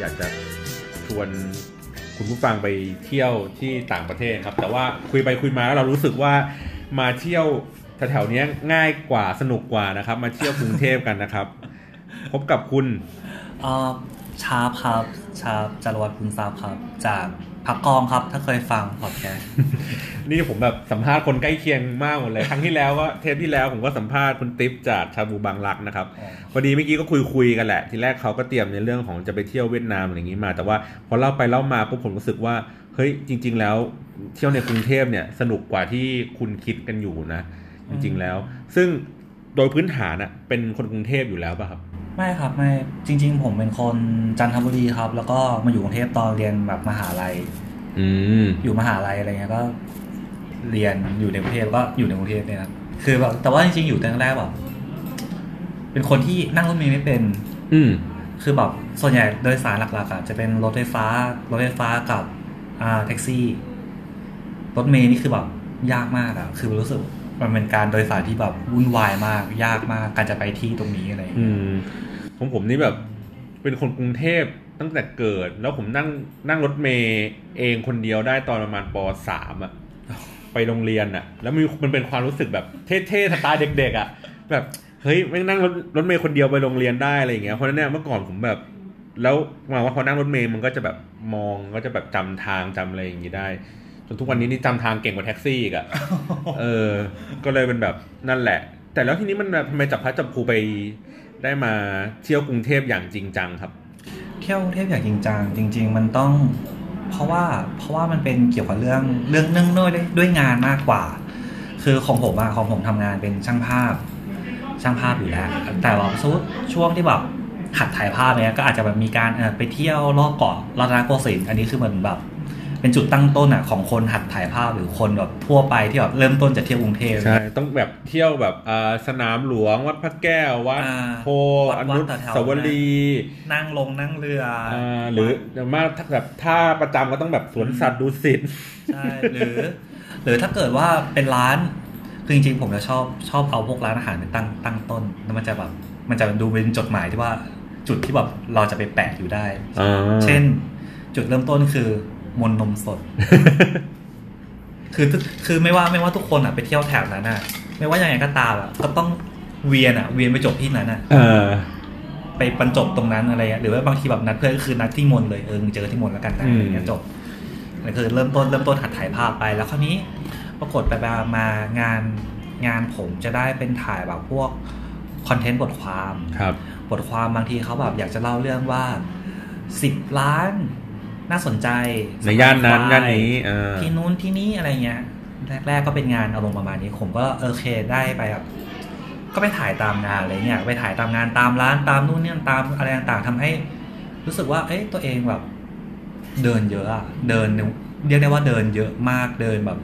อยากจะชวนคุณผู้ฟังไปเที่ยวที่ต่างประเทศครับ แต่ว่าคุยไปคุยมาแล้วเรารู้สึกว่ามาเที่ยวแถวๆนี้ง่ายกว่าสนุกกว่านะครับ มาเที่ยวกรุงเทพกันนะครับ พบกับคุณอ่อชาร์ปครับชาร์ปจารวัตรคุณทราบครับ จาก พักกองครับ ถ้าเคยฟังพอดแคสต์นี่ผมแบบสัมภาษณ์คนใกล้เคียงมากหมดเลย ครั้งที่แล้วก็เทปที่แล้วผมก็สัมภาษณ์คุณติ๊บจากชาบูบางรักนะครับพอดีเมื่อกี้ก็คุยคุยๆกันแหละ ทีแรกเขาก็เตรียมในเรื่องของจะไปเที่ยวเวียดนามอะไรอย่างนี้มา แต่ว่าพอเล่าไปเล่ามาปุ๊บผมรู้สึกว่าเฮ้ยจริง ๆ แล้วเที่ยวในกรุงเทพเนี่ยสนุกกว่าที่คุณคิดกันอยู่นะ จริง ๆ แล้ว ซึ่งโดยพื้นฐานอะเป็นคนกรุงเทพอยู่แล้วป่ะครับ ไม่ครับไม่จริง ๆ ผมเป็นคนจันทบุรีครับ แล้วก็มาอยู่กรุงเทพตอนเรียนแบบมหาลัย อืมอยู่มหาลัยอะไรเงี้ยก็ เรียนอยู่ในกรุงเทพก็อยู่ในกรุงเทพเนี่ยครับคือแบบแต่ว่าจริงๆอยู่ตั้งแต่แรกแบบเป็นคนที่นั่งรถเมล์ไม่เป็น อืมคือแบบส่วนใหญ่โดยสารหลักๆอะจะเป็นรถไฟฟ้ารถไฟฟ้ากับอ่าแท็กซี่ รถเมล์นี่คือแบบยากมากอะคือรู้สึกมันเป็นการโดยสารที่แบบวุ่นวายมาก ยากมากการจะไปที่ตรงนี้อะไรอย่างอืเงี้ยม ของผมนี่แบบเป็นคนกรุงเทพตั้งแต่เกิด แล้วผมนั่งนั่งรถเมย์เองคนเดียวได้ตอนประมาณปสามอะไปโรงเรียนอะแล้วมีมันเป็นความรู้สึกแบบเท่ๆสไตล์เด็กๆอะแบบเฮ้ยไม่งนั่งรถรถเมย์คนเดียวไปโรงเรียนได้อะไรอย่างเงี้ยเพราะฉะนั้นเนี่ยเมื่อก่อนผมแบบ แล้วมาว่าพอนั่งรถเมย์มันก็จะแบบมองก็จะแบบจำทางจำอะไรอย่างงี้ได้จนทุกวันนี้นี่จำทางเก่งกว่าแท็กซี่อีกอะเออ ก็เลยเป็นแบบนั่นแหละ แต่แล้วทีนี้มันแบบทำไมจับพลัดจับผลูไป ได้มาเที่ยวกรุงเทพอย่างจริงจังครับ เที่ยวกรุงเทพอย่างจริงจังจริง ๆ มันต้องเพราะว่าเพราะว่ามันเป็นเกี่ยวกับเรื่องเรื่องเนื่องด้วยด้วยงานมากกว่า คือของผมอะของผมทำงานเป็นช่างภาพช่างภาพอยู่แล้ว แต่ว่าซุดช่วงที่แบบหัดถ่ายภาพเนี้ยก็อาจจะแบบมีการไปเที่ยวรอบเกาะรัตนโกสินทร์อันนี้คือเหมือนแบบ เป็นจุดตั้งต้นอะของคนหัดถ่ายภาพหรือคนแบบทั่วไปที่แบบเริ่มต้นจะเที่ยวกรุงเทพใช่ต้องแบบเที่ยวแบบอ่าสนามหลวงวัดพระแก้ววัดอ่าโพวัดอนุวัดแถวๆสาวรีย์นั่งลงนั่งเรือออ่าหรืออย่างมากถ้าแบบถ้าประจำก็ต้องแบบสวนสัตว์ดูสิตใช่หรือ หรือถ้าเกิดว่าเป็นร้านคือจริงๆผมจะชอบชอบเอาพวกร้านอาหารเป็นตั้งตั้งต้นแล้วมันจะแบบมันจะดูเป็นจดหมายที่ว่าจุดที่แบบเราจะไปแปะอยู่ได้อ่าเช่น จุดเริ่มต้นคือ มนนมสด คือทุกคือไม่ว่าไม่ว่าทุกคนอะไปเที่ยวแถบนั้นอะ ไม่ว่ายังไงก็ตามอะ ก็ต้องเวียนอะ เวียนไปจบที่นั้นอะเออไปบรรจบตรงนั้นอะไรเงี้ยหรือว่าบางทีแบบนัดเพื่อนก็คือนัดที่มนเลยเออมึงเจอที่มนแล้วกันนะอืมอะไรเงี้ยจบนั่นคือเริ่มต้นเริ่มต้นหัดถ่ายภาพไปแล้วคราวนี้ปรากฏไปๆมางานงานผมจะได้เป็นถ่ายแบบพวกคอนเทนต์บทความครับ บทความบางทีเขาแบบอยากจะเล่าเรื่องว่าสิบล้าน น่าสนใจในย่านนั้นสบย่านนี้อ่าที่นู้นที่นี้อะไรเงี้ยแรกๆก็เป็นงานอารมณ์ประมาณนี้ผมก็โอเคได้ไปแบบก็ไปถ่ายตามงานอะไรเงี้ยไปถ่ายตามงานตามร้านตามนู่นนี่ตามอะไรต่างๆทำให้ รู้สึกว่า เอ้ยตัวเองแบบ เดินเยอะอะเดินเรียกได้ว่าเดินเยอะมากเดินแบบ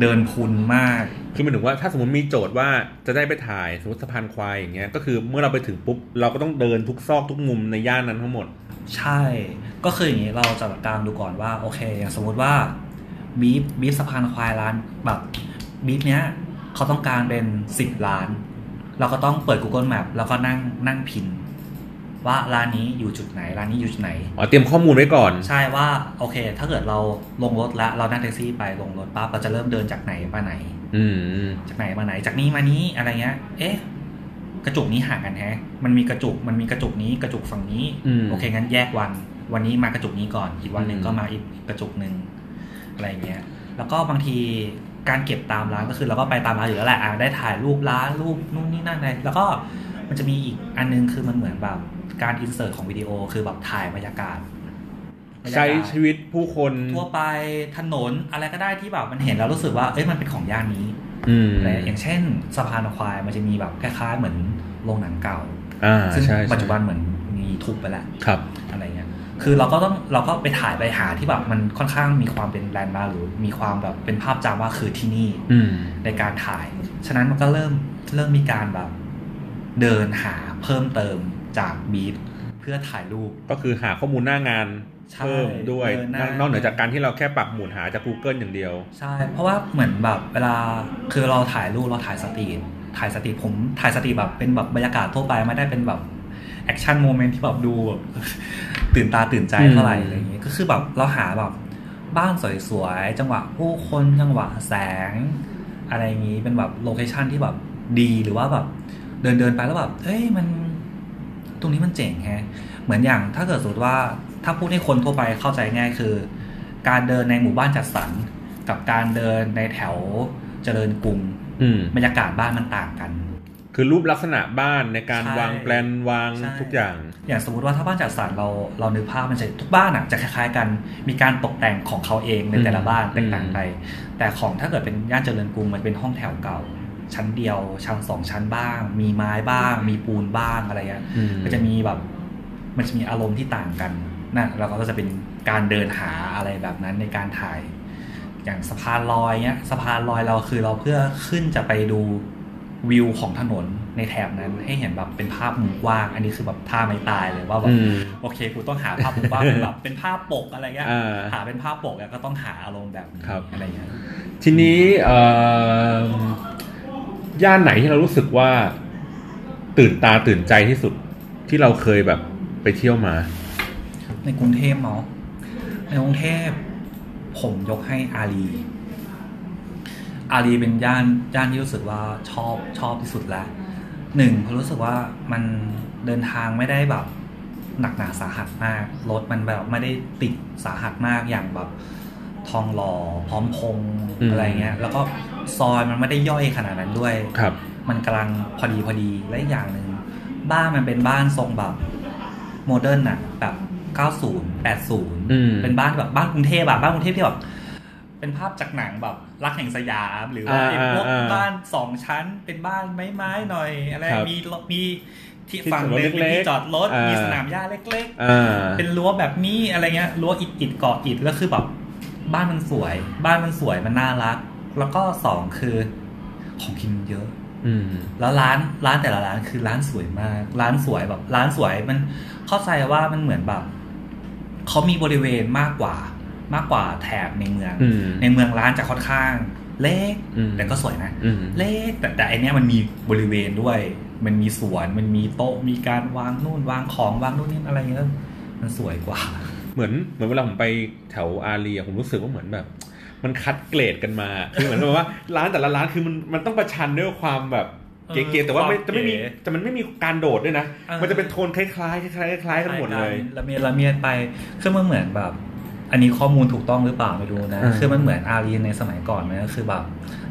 เดินพุนมาก คือหมันถึงว่าถ้าสมมติมีโจทย์ว่าจะได้ไปถ่ายสมมติสะพานควายอย่างเงี้ยก็คือเมื่อเราไปถึงปุ๊บเราก็ต้องเดินทุกซอกทุกมุมในย่านนั้นทั้งหมด ใช่ ก็คืออย่างนี้เราจะตามดูก่อนว่าโอเคอย่างสมมุติว่าบีฟบีฟสะพานควายร้านแบบบีฟเนี้ยเขาต้องการเป็นสิบล้าน เราก็ต้องเปิด Google Map แล้วก็นั่งนั่งพินว่าร้านนี้อยู่จุดไหนร้านนี้อยู่จุดไหนอ๋อเตรียมข้อมูลไว้ก่อน ใช่ว่าโอเค ถ้าเกิดเราลงรถแล้วเรานั่งแท็กซี่ไปลงรถปั๊บเราจะเริ่มเดินจากไหนมาไหน อืมจากไหนมาไหน จากนี้มานี้อะไรเงี้ย เอ๊ะ กระจุกนี้ห่างกันแฮะ มันมีกระจุก มันมีกระจุกนี้กระจุกฝั่งนี้อืมโอเคงั้นแยกวัน วันนี้มากระจุกนี้ก่อน อีกวันหนึ่งอืมก็มาอีกกระจุกหนึ่งอะไรเงี้ย แล้วก็บางทีการเก็บตามร้านก็คือเราก็ไปตามร้านอยู่แล้วแหละอะได้ถ่ายรูปร้านรูปนู่นนี่นั่นอะไรแล้วก็มันจะมีอีกอันนึงคือมันเหมือนแบบการ insert ของวิดีโอคือแบบถ่ายบรรยากาศบรรยากาศใช้ชีวิตผู้คนทั่วไปถนนอะไรก็ได้ที่แบบมันเห็นแล้วรู้สึกว่าเอ้ยมันเป็นของย่านนี้ อืมอะไรอย่างเช่นสะพานควายมันจะมีแบบคล้ายๆเหมือนโรงหนังเก่าอ่าซึ่งใช่ใช่ปัจจุบันเหมือนมีทุบไปแล้วครับอะไรเงี้ยคือเราก็ต้องเราก็ไปถ่ายไปหาที่แบบมันค่อนข้างมีความเป็น landmark หรือมีความแบบเป็นภาพจำว่าคือที่นี่อืมในการถ่าย ฉะนั้นมันก็เริ่มเริ่มมีการแบบเดินหาเพิ่มเติมจากบีทเพื่อถ่ายรูปก็คือหาข้อมูลหน้างานใช่ เพิ่มด้วยเออหน้านอกเหนือจากการที่เราแค่ปักหมุดหาจาก Google อย่างเดียว ใช่ เพราะว่าเหมือนแบบเวลาคือเราถ่ายรูปเราถ่าย street ถ่าย street ผมถ่าย street แบบเป็นแบบบรรยากาศทั่วไปไม่ได้เป็นแบบ action moment ที่แบบดูแบบตื่นตาตื่นใจเท่าไหร่อืมอะไรอย่างเงี้ยก็คือแบบเราหาแบบบ้านสวยๆ จังหวะผู้คนจังหวะแสง อะไรอย่างงี้เป็นแบบโลเคชั่นที่แบบดีหรือว่าแบบเดินเดินๆไปแล้วแบบเอ้ยมัน ตรงนี้มันเจ๋งแฮะ เหมือนอย่างถ้าเกิดสมมติว่า ถ้าพูดให้คนทั่วไปเข้าใจง่ายคือ การเดินในหมู่บ้านจัดสรรกับการเดินในแถวเจริญกรุงอืมบรรยากาศบ้านมันต่างกัน คือรูปลักษณะบ้านในการใช่วางแปลนวางใช่ทุกอย่าง อย่างสมมติว่าถ้าบ้านจัดสรรเราเรานึกภาพมันจะทุกบ้านอะจะคล้ายๆกันมีการตกแต่งของเขาเองในแต่ละบ้านอืมแตกต่างไปแต่ของถ้าเกิดเป็นย่านเจริญกรุงมันเป็นห้องแถวเก่า ชั้นเดียวชั้นสองชั้นบ้าง มีไม้บ้าง มีปูนบ้างอะไรเงี้ยอืมมันจะมีแบบมันจะมีอารมณ์ที่ต่างกัน นะแล้วก็จะเป็นการเดินหาอะไรแบบนั้นในการถ่าย อย่างสะพานลอยเนี้ยสะพานลอยเราคือเราเพื่อขึ้นจะไปดูวิวของถนนในแถบนั้นให้เห็นแบบเป็นภาพมุมกว้าง อันนี้คือแบบท่าไม่ตายเลยว่าแบบอืมโอเคกูต้องหาภาพมุมกว้างเป็นแบบเป็นภาพปกอะไรเงี้ยอ่าหาเป็นภาพปกแล้วก็ต้องหาอารมณ์แบบนี้ครับอะไรเงี้ยทีนี้เอ่อย่านไหนที่เรารู้สึกว่าตื่นตาตื่นใจที่สุดที่เราเคยแบบไปเที่ยวมา ในกรุงเทพเนาะในกรุงเทพผมยกให้อารีอารีเป็นย่านย่านที่รู้สึกว่าชอบชอบที่สุดแล้วหนึ่งเพราะรู้สึกว่ามันเดินทางไม่ได้แบบหนักหนาสาหัสมากรถมันแบบไม่ได้ติดสาหัสมากอย่างแบบทองหล่อพร้อมพงษ์อืมอะไรเงี้ย แล้วก็ซอยมันไม่ได้ย่อยขนาดนั้นด้วยครับ มันกำลังพอดีพอดีและอีกอย่างหนึ่งบ้านมันเป็นบ้านทรงแบบโมเดิร์นอะแบบ 90 80อืมเป็นบ้านแบบบ้านกรุงเทพอะบ้านกรุงเทพที่แบบเป็นภาพจากหนังแบบรักแห่งสยามหรือว่าอ่าไอ้พวกอ่าอ่าบ้านสองชั้นเป็นบ้านไม้ๆหน่อยอะไรครับมีรถมีที่ที่ฝั่งหนึ่งจอดรถเป็นเล็กๆที่จอดรถอ่ามีมีสนามหญ้าเล็กๆอ่าเป็นรั้วแบบนี้อะไรเงี้ยรั้วอิฐอิฐเกาะอิฐแล้วคือแบบบ้านมันสวย บ้านมันสวยมันน่ารัก แล้วก็สองคือของกินเยอะอืมแล้วร้านร้านแต่ละร้านคือร้านสวยมาก ร้านสวยแบบ ร้านสวยมันเข้าใจว่ามันเหมือนแบบ เขามีบริเวณมากกว่ามากกว่าแถบในเมืองอืมในเมืองร้านจะค่อนข้าง เล็กอืมแต่ก็สวยนะอืมเล็กแต่แต่อันเนี้ยมันมีบริเวณด้วย มันมีสวนมันมีโต๊ะมีการวางนู่นวางของวางนู่นนี่อะไรเงี้ยมันสวยกว่า เหมือนเหมือนเวลาผมไปแถวอารีอะผมรู้สึกว่าเหมือนแบบมันคัดเกรดกันมา คือเหมือนแบบว่าร้านแต่ละร้านคือมันมันต้องประชันด้วยความแบบ เก๋ๆแต่ว่าไม่ความจะไม่มีเก๋แต่มันไม่มีการโดดด้วยนะเออมันจะเป็นโทนคล้ายๆคล้ายๆคล้ายๆกันหมดเลยละเมียดละเมียดไปคือมันเหมือนแบบ อันนี้ข้อมูลถูกต้องหรือเปล่าไม่รู้นะอืมคือมันเหมือนอารีในสมัยก่อนมันก็คือแบบ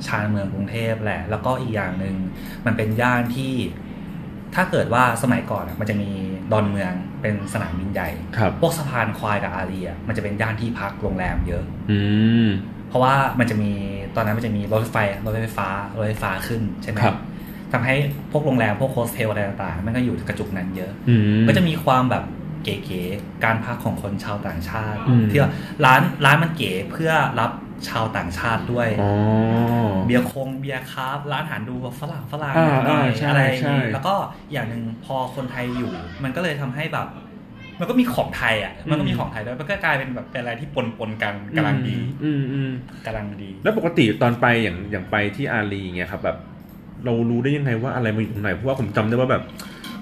ชานเมืองกรุงเทพแหละ แล้วก็อีกอย่างหนึ่งมันเป็นย่านที่ ถ้าเกิดว่าสมัยก่อนอะมันจะมีดอนเมืองเป็นสนามบินใหญ่ครับพวกสะพานควายกับอารีอะมันจะเป็นย่านที่พักโรงแรมเยอะ อืมเพราะว่ามันจะมีตอนนั้นมันจะมีรถไฟรถไฟฟ้ารถไฟฟ้าขึ้นใช่ไหมครับ ทำให้พวกโรงแรมพวกโฮสเทลอะไรต่างๆมันก็อยู่กระจุกนั้นเยอะอืมก็จะมีความแบบเก๋ๆการพักของคนชาวต่างชาติอืมที่ว่าร้านร้านมันเก๋เพื่อรับชาวต่างชาติด้วยอ๋อเบียร์คงเบียร์คราฟต์ร้านอาหารดูแบบฝรั่งฝรั่งอ่าหน่อยอ่าใช่อะไรอย่างใช่นี้แล้วก็อย่างหนึ่งพอคนไทยอยู่ มันก็เลยทำให้แบบ มันก็มีของไทยอะ มันก็มีของไทยด้วยมันก็กลายเป็นแบบเป็นอะไรที่ปนปนๆกันกำลังดีอืมอืมกำลังดี แล้วปกติตอนไปอย่างอย่างไปที่อารีอย่างเงี้ยครับแบบ เรารู้ได้ยังไงว่าอะไรมาอยู่ตรงไหนเพราะว่าผมจำได้ว่าแบบ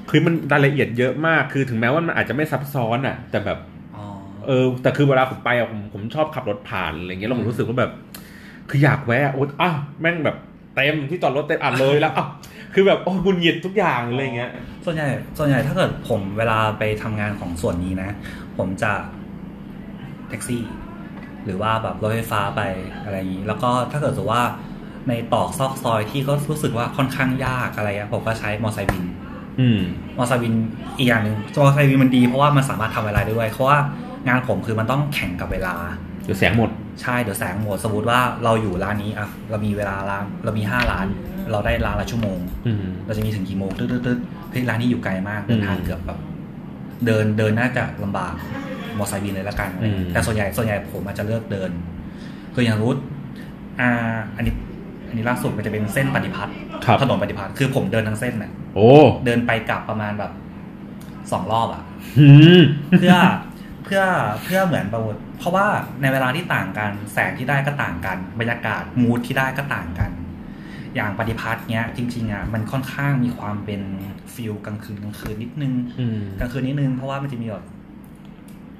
คือมันรายละเอียดเยอะมาก คือถึงแม้ว่ามันอาจจะไม่ซับซ้อนอะ แต่แบบอ๋อเออ แต่คือเวลาผมไปอะผมผมชอบขับรถผ่านอะไรเงี้ยแล้วผมรู้สึกว่าแบบ คืออยากแวะโอ๊ยอ้าวแม่งแบบเต็มที่จอดรถเต็มอัดเลยแล้วอ้าวคือแบบโอ้ยบุญหยิดทุกอย่างอะไรเงี้ย ส่วนใหญ่ส่วนใหญ่ถ้าเกิดผมเวลาไปทำงานของส่วนนี้นะ ผมจะแท็กซี่ หรือว่าแบบรถไฟฟ้าไปอะไรอย่างนี้ แล้วก็ถ้าเกิดสมมุติว่า ในตอกซอกซอยที่ก็รู้สึกว่าค่อนข้างยากอะไรเงี้ยผมก็ใช้มอไซค์วินอืมมอไซค์วินอีกอย่างหนึ่งมอไซค์วินมันดีเพราะว่ามันสามารถทำเวลาได้ด้วย เพราะว่างานผมคือมันต้องแข่งกับเวลาเดี๋ยวแสงหมดใช่เดี๋ยวแสงหมดสมมติว่าเราอยู่ร้านนี้อะเรามีเวลาร้านเรามีห้าร้าน เราได้ร้านละชั่วโมงอืมเราจะมีถึงกี่โมงตึ๊ดตึ๊ดตึ๊ดเฮ้ยร้านนี้อยู่ไกลมากเดินทางอืมเกือบแบบเดินเดินน่าจะลำบากมอไซค์บินเลยละกันอืมแต่ส่วนใหญ่ส่วนใหญ่ผมอาจจะเลือกเดินคืออย่างรู้อ่าอันนี้ อันนี้ล่าสุดมันจะเป็นเส้นปฏิพัฒน์ครับถนนปฏิพัฒน์คือผมเดินทั้งเส้นน่ะโอ้เดินไปกลับประมาณแบบสองรอบอะหืมเพื่อเพื่อเพื่อเหมือนประมวลเพราะว่าในเวลาที่ต่างกันแสงที่ได้ก็ต่างกัน บรรยากาศมูดที่ได้ก็ต่างกัน อย่างปฏิพัทธ์เนี้ย จริง ๆอะมันค่อนข้างมีความเป็นฟิลกลางคืนกลางคืนนิดนึงอืมกลางคืนนิดนึงเพราะว่ามันจะมีแบบ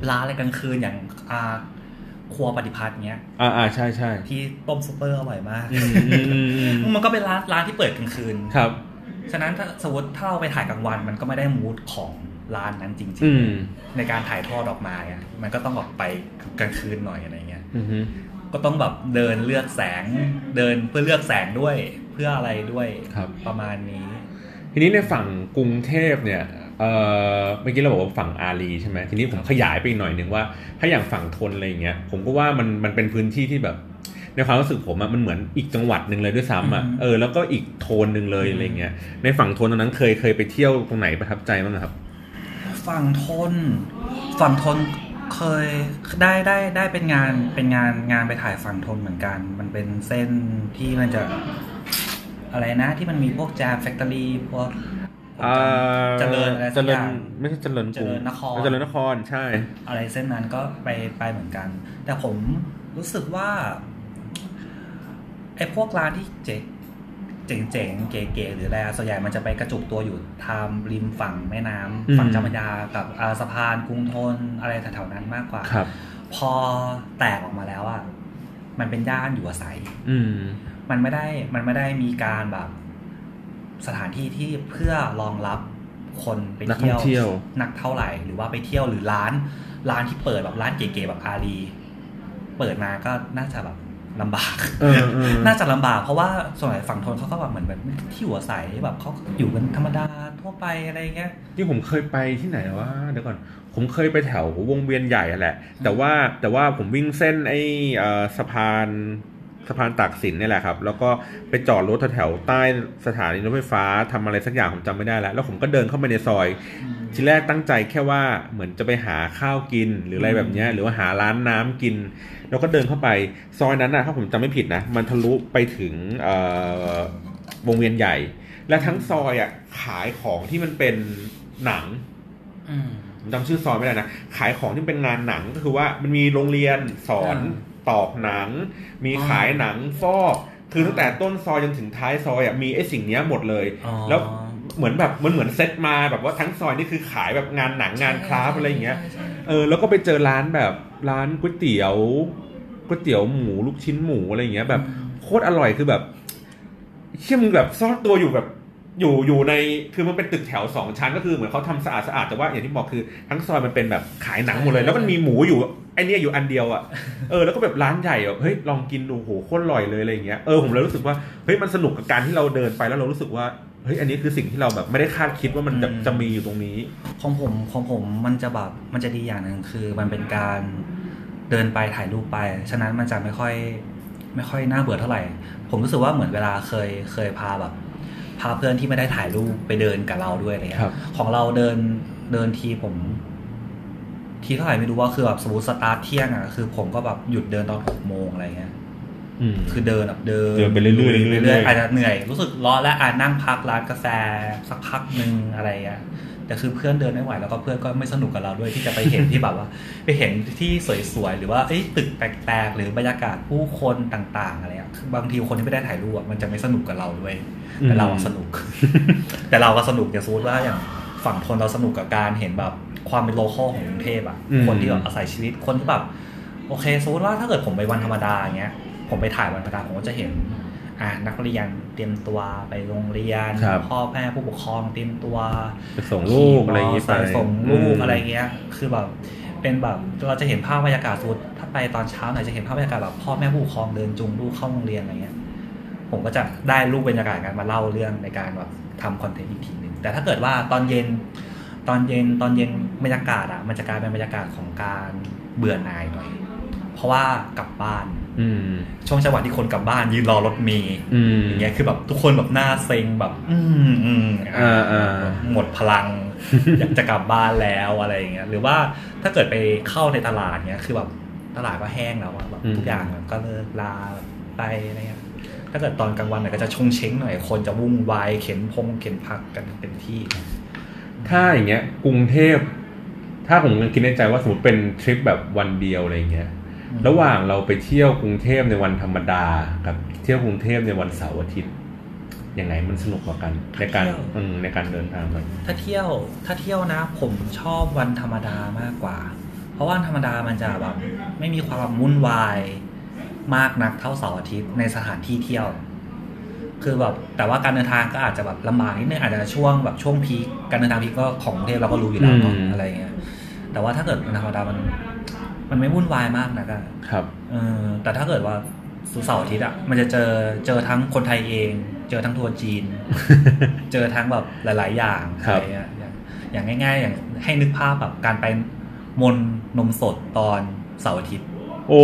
ร้านอะไรกลางคืนอย่างอ่า ครัวปฏิพัทธ์เนี้ย อ่าอ่าใช่ใช่ที่ต้มซุปเปอร์อร่อยมากอืมอืมอืมอืมมันก็เป็นร้านร้านที่เปิดกลางคืนครับ ฉะนั้นถ้าสมมติถ้าเราไปถ่ายกลางวัน มันก็ไม่ได้มูดของร้านนั้นจริงอืมๆในการถ่ายทอดออกมาอะมันก็ต้องออกไปกลางคืนหน่อยอะไรเงี้ยอืมก็ต้องแบบเดินเลือกแสงเดินเพื่อเลือกแสงด้วยเพื่ออะไรด้วยครับประมาณนี้ ทีนี้ในฝั่งกรุงเทพเนี่ย เอ่อเมื่อกี้เราบอกว่าฝั่งอารีใช่ไหมทีนี้ผมขยายไปอีกหน่อยหนึ่งว่า ถ้าอย่างฝั่งทนอะไรอย่างเงี้ยผมก็ว่ามันมันเป็นพื้นที่ที่แบบ ในความรู้สึกผมอะมันเหมือนอีกจังหวัดหนึ่งเลยด้วยซ้ำอะอืมเออแล้วก็อีกโทนหนึ่งเลยอะไรเงี้ยในฝั่งทนตอนนั้นเคยเคยไปเที่ยวตรงไหนประทับใจบ้างอะครับ ฝั่งทน ฝั่งทนเคยได้ได้ได้เป็นงานเป็นงานงานไปถ่ายฝั่งทนเหมือนกัน มันเป็นเส้นที่มันจะอะไรนะที่มันมีพวกแจมแฟคทอรี่พวกอ่า เจริญอะไรเจสักริอญย่างไม่ใช่เจริญกรุงเจริญนครเจริญนครใช่ อะไรเส้นนั้นก็ไปไปเหมือนกัน แต่ผมรู้สึกว่าไอ้พวกร้านที่เจ๋งเจ๋งๆ เก๋ๆ หรืออะไรอะส่วนใหญ่มันจะไปกระจุกตัวอยู่ทามริมฝั่งแม่น้ำอืมฝั่งเจ้าพระยากับอ่าสะพานกรุงทนอะไรแถวๆนั้นมากกว่าครับ พอแตกออกมาแล้วอะมันเป็นย่านอยู่อาศัย อืมมันไม่ได้มันไม่ได้มีการแบบ สถานที่ที่เพื่อรองรับคนไปนักท่องเที่ยวนักเท่าไหร่ หรือว่าไปเที่ยวหรือร้าน ร้านที่เปิดแบบร้านเก๋ๆแบบอารีเปิดมาก็น่าจะแบบลำบากเออเออน่าจะลำบากเพราะว่าส่วนใหญ่ฝั่งทนเขาก็แบบเหมือนแบบที่อยู่อาศัยแบบเขาอยู่กันธรรมดาทั่วไปอะไรอย่างเงี้ยที่ผมเคยไปที่ไหนวะเดี๋ยวก่อน ผมเคยไปแถววงเวียนใหญ่อะแหละ แต่ว่าแต่ว่าผมวิ่งเส้นไอ้เอ่อสะพาน สะพานตากสินเนี่ยแหละครับ แล้วก็ไปจอดรถแถวๆใต้สถานีรถไฟฟ้าทำอะไรสักอย่างผมจำไม่ได้แล้ว แล้วผมก็เดินเข้าไปในซอย ทีแรกตั้งใจแค่ว่าเหมือนจะไปหาข้าวกินหรืออะไรแบบเนี้ยหรือว่าหาร้านน้ำกิน แล้วก็เดินเข้าไปซอยนั้นนะถ้าผมจำไม่ผิดนะ มันทะลุไปถึงเอ่อวงเวียนใหญ่ และทั้งซอยอะขายของที่มันเป็นหนังอืมผมจำชื่อซอยไม่ได้นะ ขายของที่เป็นงานหนังก็คือว่ามันมีโรงเรียนสอนอ่า ตอกหนัง มีอ๋อขายหนังฟอก คือตั้งแต่ต้นซอยจนถึงท้ายซอยอะมีไอ้สิ่งเนี้ยหมดเลยอ๋อแล้วเหมือนแบบมันเหมือนเซตมาแบบว่าทั้งซอยนี่คือขายแบบงานหนังงานคราฟต์อะไรอย่างเงี้ยใช่ใช่เออแล้วก็ไปเจอร้านแบบร้านก๋วยเตี๋ยวก๋วยเตี๋ยวหมูลูกชิ้นหมูอะไรอย่างเงี้ยแบบโคตรอร่อยคือแบบเชื่อมึงแบบซ่อนตัวอยู่แบบ อยู่อยู่ในคือมันเป็นตึกแถวสองชั้นก็คือเหมือนเขาทำสะอาดสะอาดแต่ว่าอย่างที่บอกคือทั้งซอยมันเป็นแบบขายหนังหมดเลย แล้วมันมีหมูอยู่ไอเนี้ยอยู่อันเดียวอะเออแล้วก็แบบร้านใหญ่อะเฮ้ยลองกินดูโหโคตรอร่อยเลยอะไรอย่างเงี้ยเออผมเลยรู้สึกว่าเฮ้ยมันสนุกกับการที่เราเดินไปแล้วเรารู้สึกว่าเฮ้ยอันนี้คือสิ่งที่เราแบบไม่ได้คาดคิดว่ามันจะจะมีอยู่ตรงนี้ ของผมของผมมันจะแบบมันจะดีอย่างหนึ่งคือมันเป็นการเดินไปถ่ายรูปไปฉะนั้นมันจะไม่ค่อยไม่ค่อยน่าเบื่อเท่าไหร่ ผมรู้สึกว่าเหมือนเวลาเคยเคยพาแบบ พาเพื่อนที่ไม่ได้ถ่ายรูปไปเดินกับเราด้วยอะไรเงี้ครัยบของเราเดินเดินทีผม ทีเท่าไหร่ไม่รู้ว่าคือแบบสมมติสตาร์ทเที่ยงอะคือ ผมก็แบบหยุดเดินตอนหกโมงอะไรเงี้ยอืมคือเดินแบบเดินเดินไปเรื่อยๆลุเรื่อยๆเรื่อยๆอาจจะเหนื่อย รู้สึกร้อนแล้วอ่านั่งพักร้านกาแฟสักพักหนึ่งอะไรอะแต่คือเพื่อนเดินไม่ไหวแล้วก็เพื่อนก็ไม่สนุกกับเราด้วยที่จะไปเห็นที่แบบว่า ไปเห็นที่สวยๆหรือว่าเอ้ยตึกแปลกๆหรือบรรยากาศผู้คนต่าง ๆ อะไรอะคือ บางทีคนที่ไม่ได้ถ่ายรูปอะมันจะไม่สนุกกับเราด้วย แต่เราอะสนุก แต่เราก็สนุกอย่างสมมติว่าอย่างฝั่งทนเราสนุกกับการเห็นแบบความเป็นโลคอลของกรุงเทพอะอืมคนที่แบบอาศัยชีวิตคนที่แบบโอเคสมมติว่าถ้าเกิดผมไปวันธรรมดาอย่างเงี้ย ผมไปถ่ายวันธรรมดาผมก็จะเห็นอ่านักเรียนเตรียมตัวไปโรงเรียนครับพ่อแม่ผู้ปกครองเตรียมตัวไปส่งลูกอะไรอย่างงี้ไปขี่มเตร์ส่งลูกมอะไรเงี้ย คือแบบเป็นแบบเราจะเห็นภาพบรรยากาศสุดถ้า ไปตอนเช้าหน่อยจะเห็นภาพบรรยากาศแบบพ่อแม่ผู้ปกครองเดินจูงลูกเข้าโรงเรียนอะไรเงี้ย ผมก็จะได้รูปบรรยากาศการมาเล่าเรื่องในการแบบทำคอนเทนต์อีกทีหนึ่งแต่ถ้าเกิดว่าตอนเย็นตอนเย็นตอนเย็นบรรยากาศอะมันจะกลายเป็นบรรยากาศของการเบื่อหน่ายหน่อยเพเพราะว่ากลับบ้านอืมช่วงจังหวะที่คนกลับบ้านยืนรอรถเมย์อืมอย่างเงี้ยคือแบบทุกคนแบบหน้าเซ็งแบบ อืมอืมอ่าอ่าหมดพลัง อยากจะกลับบ้านแล้วอะไรอย่างเงี้ยหรือว่าถ้าเกิดไปเข้าในตลาดเงี้ยคือแบบ ตลาดก็แห้งแล้วอะแบบทุกอย่างมันก็เลิกลาไปอะไรเงี้ยถ้าเกิดตอนกลางวันเนี่ยก็จะชงเช้งหน่อยคนจะวุ่นวายเข็นพงเข็นผักกันเต็มที่ ถ้าอย่างเงี้ย กรุงเทพ ถ้าผมยังคิดในใจว่าสมมติเป็นทริปแบบวันเดียวอะไรเงี้ยระหว่างเราไปเที่ยวกรุงเทพในวันธรรมดา กับเที่ยวกรุงเทพในวันเสาร์อาทิตย์ยังไงมันสนุกกว่ากันในการเที่ยวอืมในการเดินทางมันถ้าเที่ยวถ้าเที่ยวนะ ผมชอบวันธรรมดามากกว่า เพราะวันธรรมดามันจะแบบไม่มีความวุ่นวายมากนักเท่าเสาร์อาทิตย์ในสถานที่เที่ยว คือแบบแต่ว่าการเดินทางก็อาจจะแบบลำบากนิดนึงอาจจะช่วงแบบช่วงพีคการเดินทางพีคก็ของกรุงเทพเราก็รู้อยู่แล้วเนาะอืม อะไรเงี้ย แต่ว่าถ้าเกิดวันธรรมดามัน มันไม่วุ่นวายมากนะก็ครับ เออแต่ถ้าเกิดว่าสุเสาร์อาทิตย์อะมันจะเจอเจอทั้งคนไทยเอง เจอทั้งทัวร์จีน เจอทั้งแบบหลาย ๆ อย่างครัอะบไรเงี้ยอย่างอย่างง่าย ๆ อย่างให้นึกภาพแบบการไป มนนมสดตอนเสาร์อาทิตย์ โอ้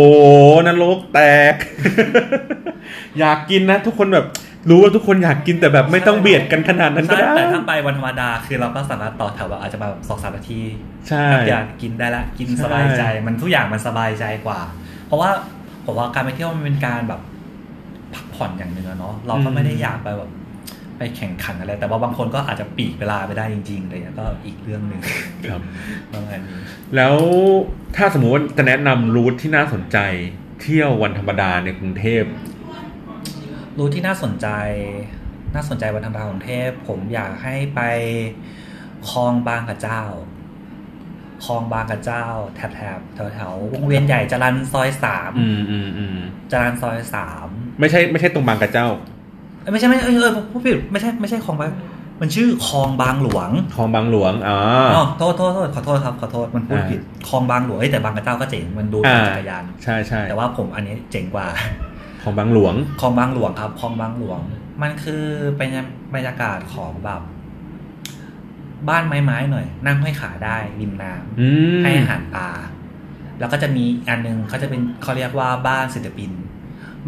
นรกแตก อยากกินนะ ทุกคนแบบรู้ว่าทุกคนอยากกินแต่แบบไม่ต้องเบียดกันขนาดนั้นก็ใช่ได้ แต่ถ้าไปวันธรรมดาคือเราก็สามารถต่อแถวแบบอาจจะแบบสองสามนาทีใช่อยากกินได้ละกินใช่สบายใจ มันทุกอย่างมันสบายใจกว่า เพราะว่าผมว่าการไปเที่ยวมันเป็นการแบบพักผ่อนอย่างหนึ่งอะเนาะเราก็ไม่ได้อยากไปแบบ ไปแข่งขันอะไร แต่ว่าบางคนก็อาจจะปีกเวลาไปได้จริงๆอะไรเลยก็อีกเรื่องหนึ่งครับประมาณนี้แล้วถ้าสมมุติว่าจะแนะนำรูทที่น่าสนใจเที่ยววันธรรมดาในกรุงเทพรู้ที่น่าสนใจ น่าสนใจวันธรรมดากรุงเทพผมอยากให้ไปคลองบางกระเจ้าคลองบางกระเจ้าแถบแถบแถวแถวๆวงเวียนใหญ่จรันซอยสามอืมอืมอืมจรันซอยสามไม่ใช่ไม่ใช่ตรงบางกระเจ้าเอ้ย ไม่ใช่ไม่ใช่เออเออพูดผิดไม่ใช่ไม่ใช่คลองบางมันชื่อคลองบางหลวงคลองบางหลวงอ๋ออ๋อโทษโทษโทษขอโทษครับขอโทษมันพูดอ่าผิดคลองบางหลวงเอ้ยแต่บางกระเจ้าก็เจ๋งมันดูอ่าจักรยานใช่ใช่แต่ว่าผมอันนี้เจ๋งกว่าคลองบางหลวงคลองบางหลวงครับคลองบางหลวง มันคือเป็นบรรยากาศของแบบบ้านไม้ๆหน่อย นั่งห้อยขาได้ริมน้ำอืมให้อาหารปลาแล้วก็จะมีอีกอันหนึงเขาจะเป็นเขาเรียกว่าบ้านศิลปิน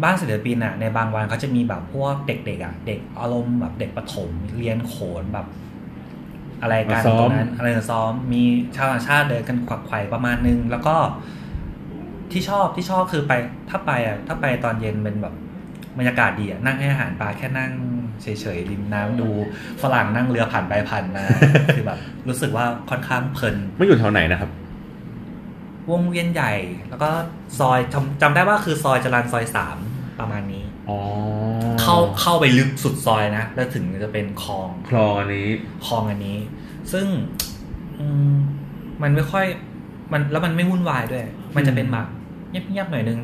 บ้านศิลปินอะในบางวันเขาจะมีแบบพวกเด็กๆอะเด็กอารมณ์แบบเด็กประถมเรียนโขนแบบ อะไรกันมาซ้อมตรงนั้นอะไรซ้อมมีชาวต่างชาติเดินกันขวักไขว่ประมาณนึง แล้วก็ที่ชอบที่ชอบคือไปถ้าไปอะถ้าไปตอนเย็นเป็นแบบบรรยากาศดีอะนั่งให้อาหารปลาแค่นั่งเฉยๆริมน้ำดูฝรั่งนั่งเรือผ่านไปผ่านมาคือแบบรู้สึกว่าค่อนข้างเพลินไม่อยู่แถวไหนนะครับ วงเวียนใหญ่ แล้วก็ซอยจำจำได้ว่าคือซอยจรันซอยสามประมาณนี้อ๋อเข้าเข้าไปลึกสุดซอยนะ แล้วถึงจะเป็นคลองคลองอันนี้คลองอันนี้ ซึ่งอืมมันไม่ค่อยมันแล้วมันไม่วุ่นวายด้วย มันจะเป็นแบบเงียบๆหน่อยนึง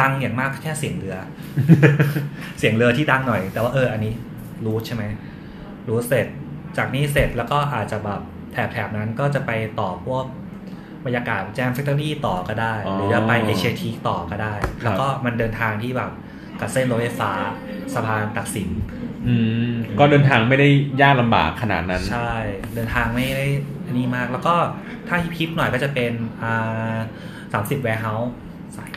ดังอย่างมากแค่เสียงเรือ เสียงเรือที่ดังหน่อย แต่ว่าเอออันนี้รู้ใช่ไหมรู้เสร็จ จากนี้เสร็จแล้วก็อาจจะแบบแถบๆนั้นก็จะไปต่อพวก บรรยากาศแจมแฟคทอรี่ต่อก็ได้อ๋อหรือจะไปเอเชียทีต่อก็ได้ครับแล้วก็มันเดินทางที่แบบกับเส้นรถไฟฟ้าสะพานตักสินอืมก็เดินทางไม่ได้ยากลำบากขนาดนั้น ใช่ เดินทางไม่ได้อันนี้มาก แล้วก็ถ้าฮิปๆหน่อยก็จะเป็นอ่าสามสิบแวร์เฮาส์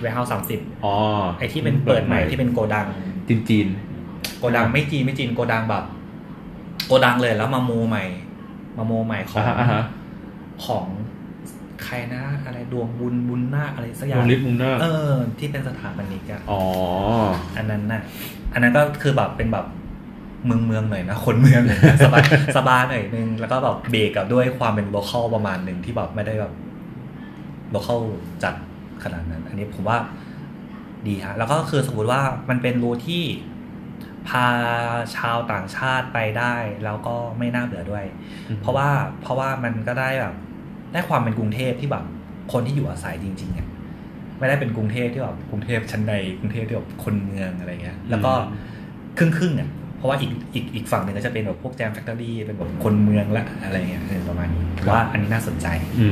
แวร์เฮาส์สามสิบอ๋อไอที่เป็นเปิดใหม่ที่เป็นโกดังจีนจีนโกดังไม่จีนไม่จีนโกดังแบบ โกดังเลยแล้วมาโมใหม่ มาโมใหม่ขออ่างฮะอ่าฮะของ ใครนะอะไรดวงบุญบุญนาคอะไรสักอวย่างงลิฟต์มุงหน้าเออ ที่เป็นสถาปนิกอะอ๋ออันนั้นน่ะ อันนั้นก็คือแบบเป็นแบบเมืองเมืองหน่อยนะคนเมืองหน่อยนะสบายสบายหน่อยนึงแล้วก็แบบเบรกกับด้วยความเป็น local ประมาณหนึ่งที่แบบไม่ได้แบบ local จัดขนาดนั้น อันนี้ผมว่าดีฮะแล้วก็คือสมมติว่ามันเป็น route ที่พาชาวต่างชาติไปได้ แล้วก็ไม่น่าเบื่อด้วยอืมเพราะว่าเพราะว่ามันก็ได้แบบ ได้ความเป็นกรุงเทพที่แบบคนที่อยู่อาศัยจริงๆเนี่ยไม่ได้เป็นกรุงเทพที่แบบกรุงเทพชั้นในกรุงเทพที่แบบคนเมืองอะไรเงี้ย แล้วก็ครึ่งครึ่งๆอ่ยเพราะว่าอีกอีกอีกฝั่งหนึ่งก็จะเป็นแบบพวกแจมแฟคทอรี่เป็นแบบคนเมืองละอะไรเงี้ยประมาณนี้ว่าอันนี้น่าสนใจ อื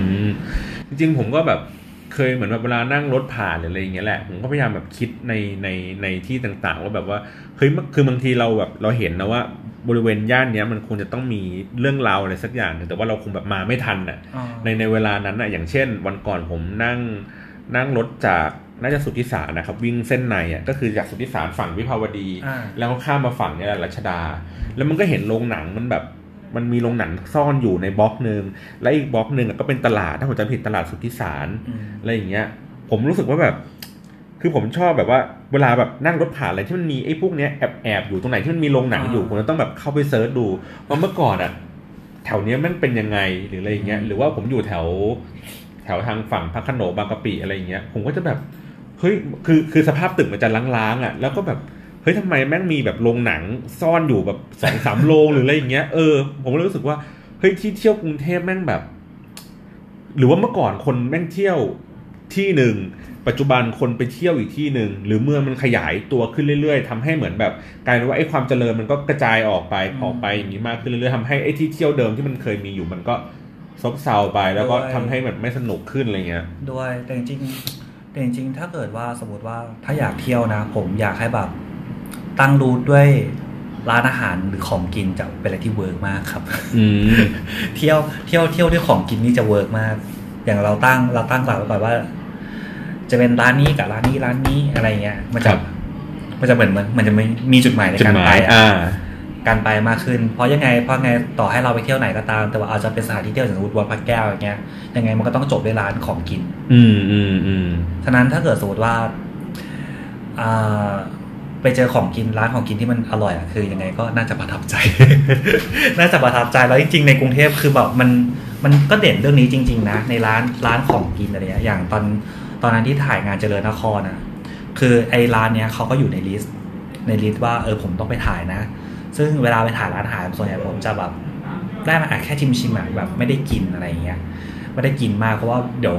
จริงๆผมก็แบบ เคยเหมือนแบบเวลานั่งรถผ่านหรืออะไรอย่างเงี้ยแหละผมก็พยายามแบบคิดในในในที่ต่างๆว่าแบบว่าเฮ้ยคือบางทีเราแบบเราเห็นนะว่าบริเวณย่านเนี้ยมันควรจะต้องมีเรื่องราวอะไรสักอย่างหนึงแต่ว่าเราคงแบบมาไม่ทันอะในในเวลานั้นอะอย่างเช่น วันก่อนผมนั่งนั่งรถจากน่าจะสุทธิสารนะครับวิ่งเส้นในอะก็คือจากสุทธิสารฝั่งวิภาวดีอ่าแล้วก็ข้ามมาฝั่งเนี่ยแหละรัชดา แล้วมันก็เห็นโรงหนังมันแบบ มันมีโรงหนังซ่อนอยู่ในบล็อกหนึ่งและอีกบล็อกหนึ่งอะก็เป็นตลาดถ้าผมจำไม่ผิดตลาดสุทธิสารอืมอะไรอย่างเงี้ย ผมรู้สึกว่าแบบ คือผมชอบแบบว่าเวลาแบบนั่งรถผ่านอะไรที่มันมีไอ้พวกเนี้ยแอบแอบอยู่ตรงไหนที่มันมีโรงหนังอยู่อ่าผมจะต้องแบบเข้าไปเซิร์ชดูว่าเมื่อก่อนอะแถวเนี้ยมันเป็นยังไงหรืออะไรอย่างเงี้ยหรือว่าผมอยู่แถว แถวทางฝั่งพระโขนงบางกะปิอะไรอย่างเงี้ย ผมก็จะแบบเฮ้ยคือคือสภาพตึกมันจะล้างๆอะแล้วก็แบบ เฮ้ยทำไมแม่งมีแบบโรงหนังซ่อนอยู่แบบสองสามโรงหรืออะไรอย่างเงี้ยเออผมก็เลยรู้สึกว่าเฮ้ยที่เที่ยวกรุงเทพแม่งแบบ หรือว่าเมื่อก่อนคนแม่งเที่ยวที่หนึ่งปัจจุบันคนไปเที่ยวอีกที่หนึ่งหรือเมืองมันขยายตัวขึ้นเรื่อยๆทำให้เหมือนแบบกลายเป็นว่าไอ้ความเจริญมันก็กระจายออกไปอืมออกไปอย่างนี้มากขึ้นเรื่อยๆทำให้ไอ้ที่เที่ยวเดิมที่มันเคยมีอยู่มันก็ซบเซาไปแล้วก็ด้วยทำให้แบบไม่สนุกขึ้นอะไรเงี้ยด้วยแต่จริงๆแต่จริงๆถ้าเกิดว่าสมมติว่าถ้าอยากเที่ยวนะ ผมอยากให้แบบ ตั้ง route ด้วยร้านอาหารหรือของกินจะเป็นอะไรที่ work มากครับอืมเที่ยวเที่ยวเที่ยวด้วยของกินนี่จะ work มาก อย่างเราตั้งเราตั้งหลักไว้ก่อนว่า จะเป็นร้านนี้กับร้านนี้ร้านนี้อะไรเงี้ยมันคจะรับมันจะเหมือนมันมันจะไม่มีจุดหมายในจุดการหมาไปยอะอ่าการไปมากขึ้น เพราะยังไงเพราะไงต่อให้เราไปเที่ยวไหนก็ตาม แต่ว่าอาจจะเป็นสถานที่เที่ยวอย่างสมมติวัดพระแก้วอย่างเงี้ยยังไงมันก็ต้องจบด้วยร้านของกิน อืมอืมอืมฉะนั้นถ้าเกิดสมมติว่าอ่า ไปเจอของกินร้านของกินที่มันอร่อยอะคือยังไงก็น่าจะประทับใจ น่าจะประทับใจแล้วจริงๆในกรุงเทพคือแบบมันมันก็เด่นเรื่องนี้จริง ๆ นะ ในร้านร้านของกินอะไรเงี้ยอย่างตอนตอนนั้นที่ถ่ายย่านเจริญนครนะคือไอ้ร้านเนี้ยเขาก็อยู่ใน list ใน list ว่าเออผมต้องไปถ่ายนะ ซึ่งเวลาไปถ่ายร้านอาหารส่วนใหญ่ผมจะแบบได้มาอะแค่ชิมชิมๆอะแบบไม่ได้กินอะไรเงี้ยไม่ได้กินมากเพราะว่าเดี๋ยว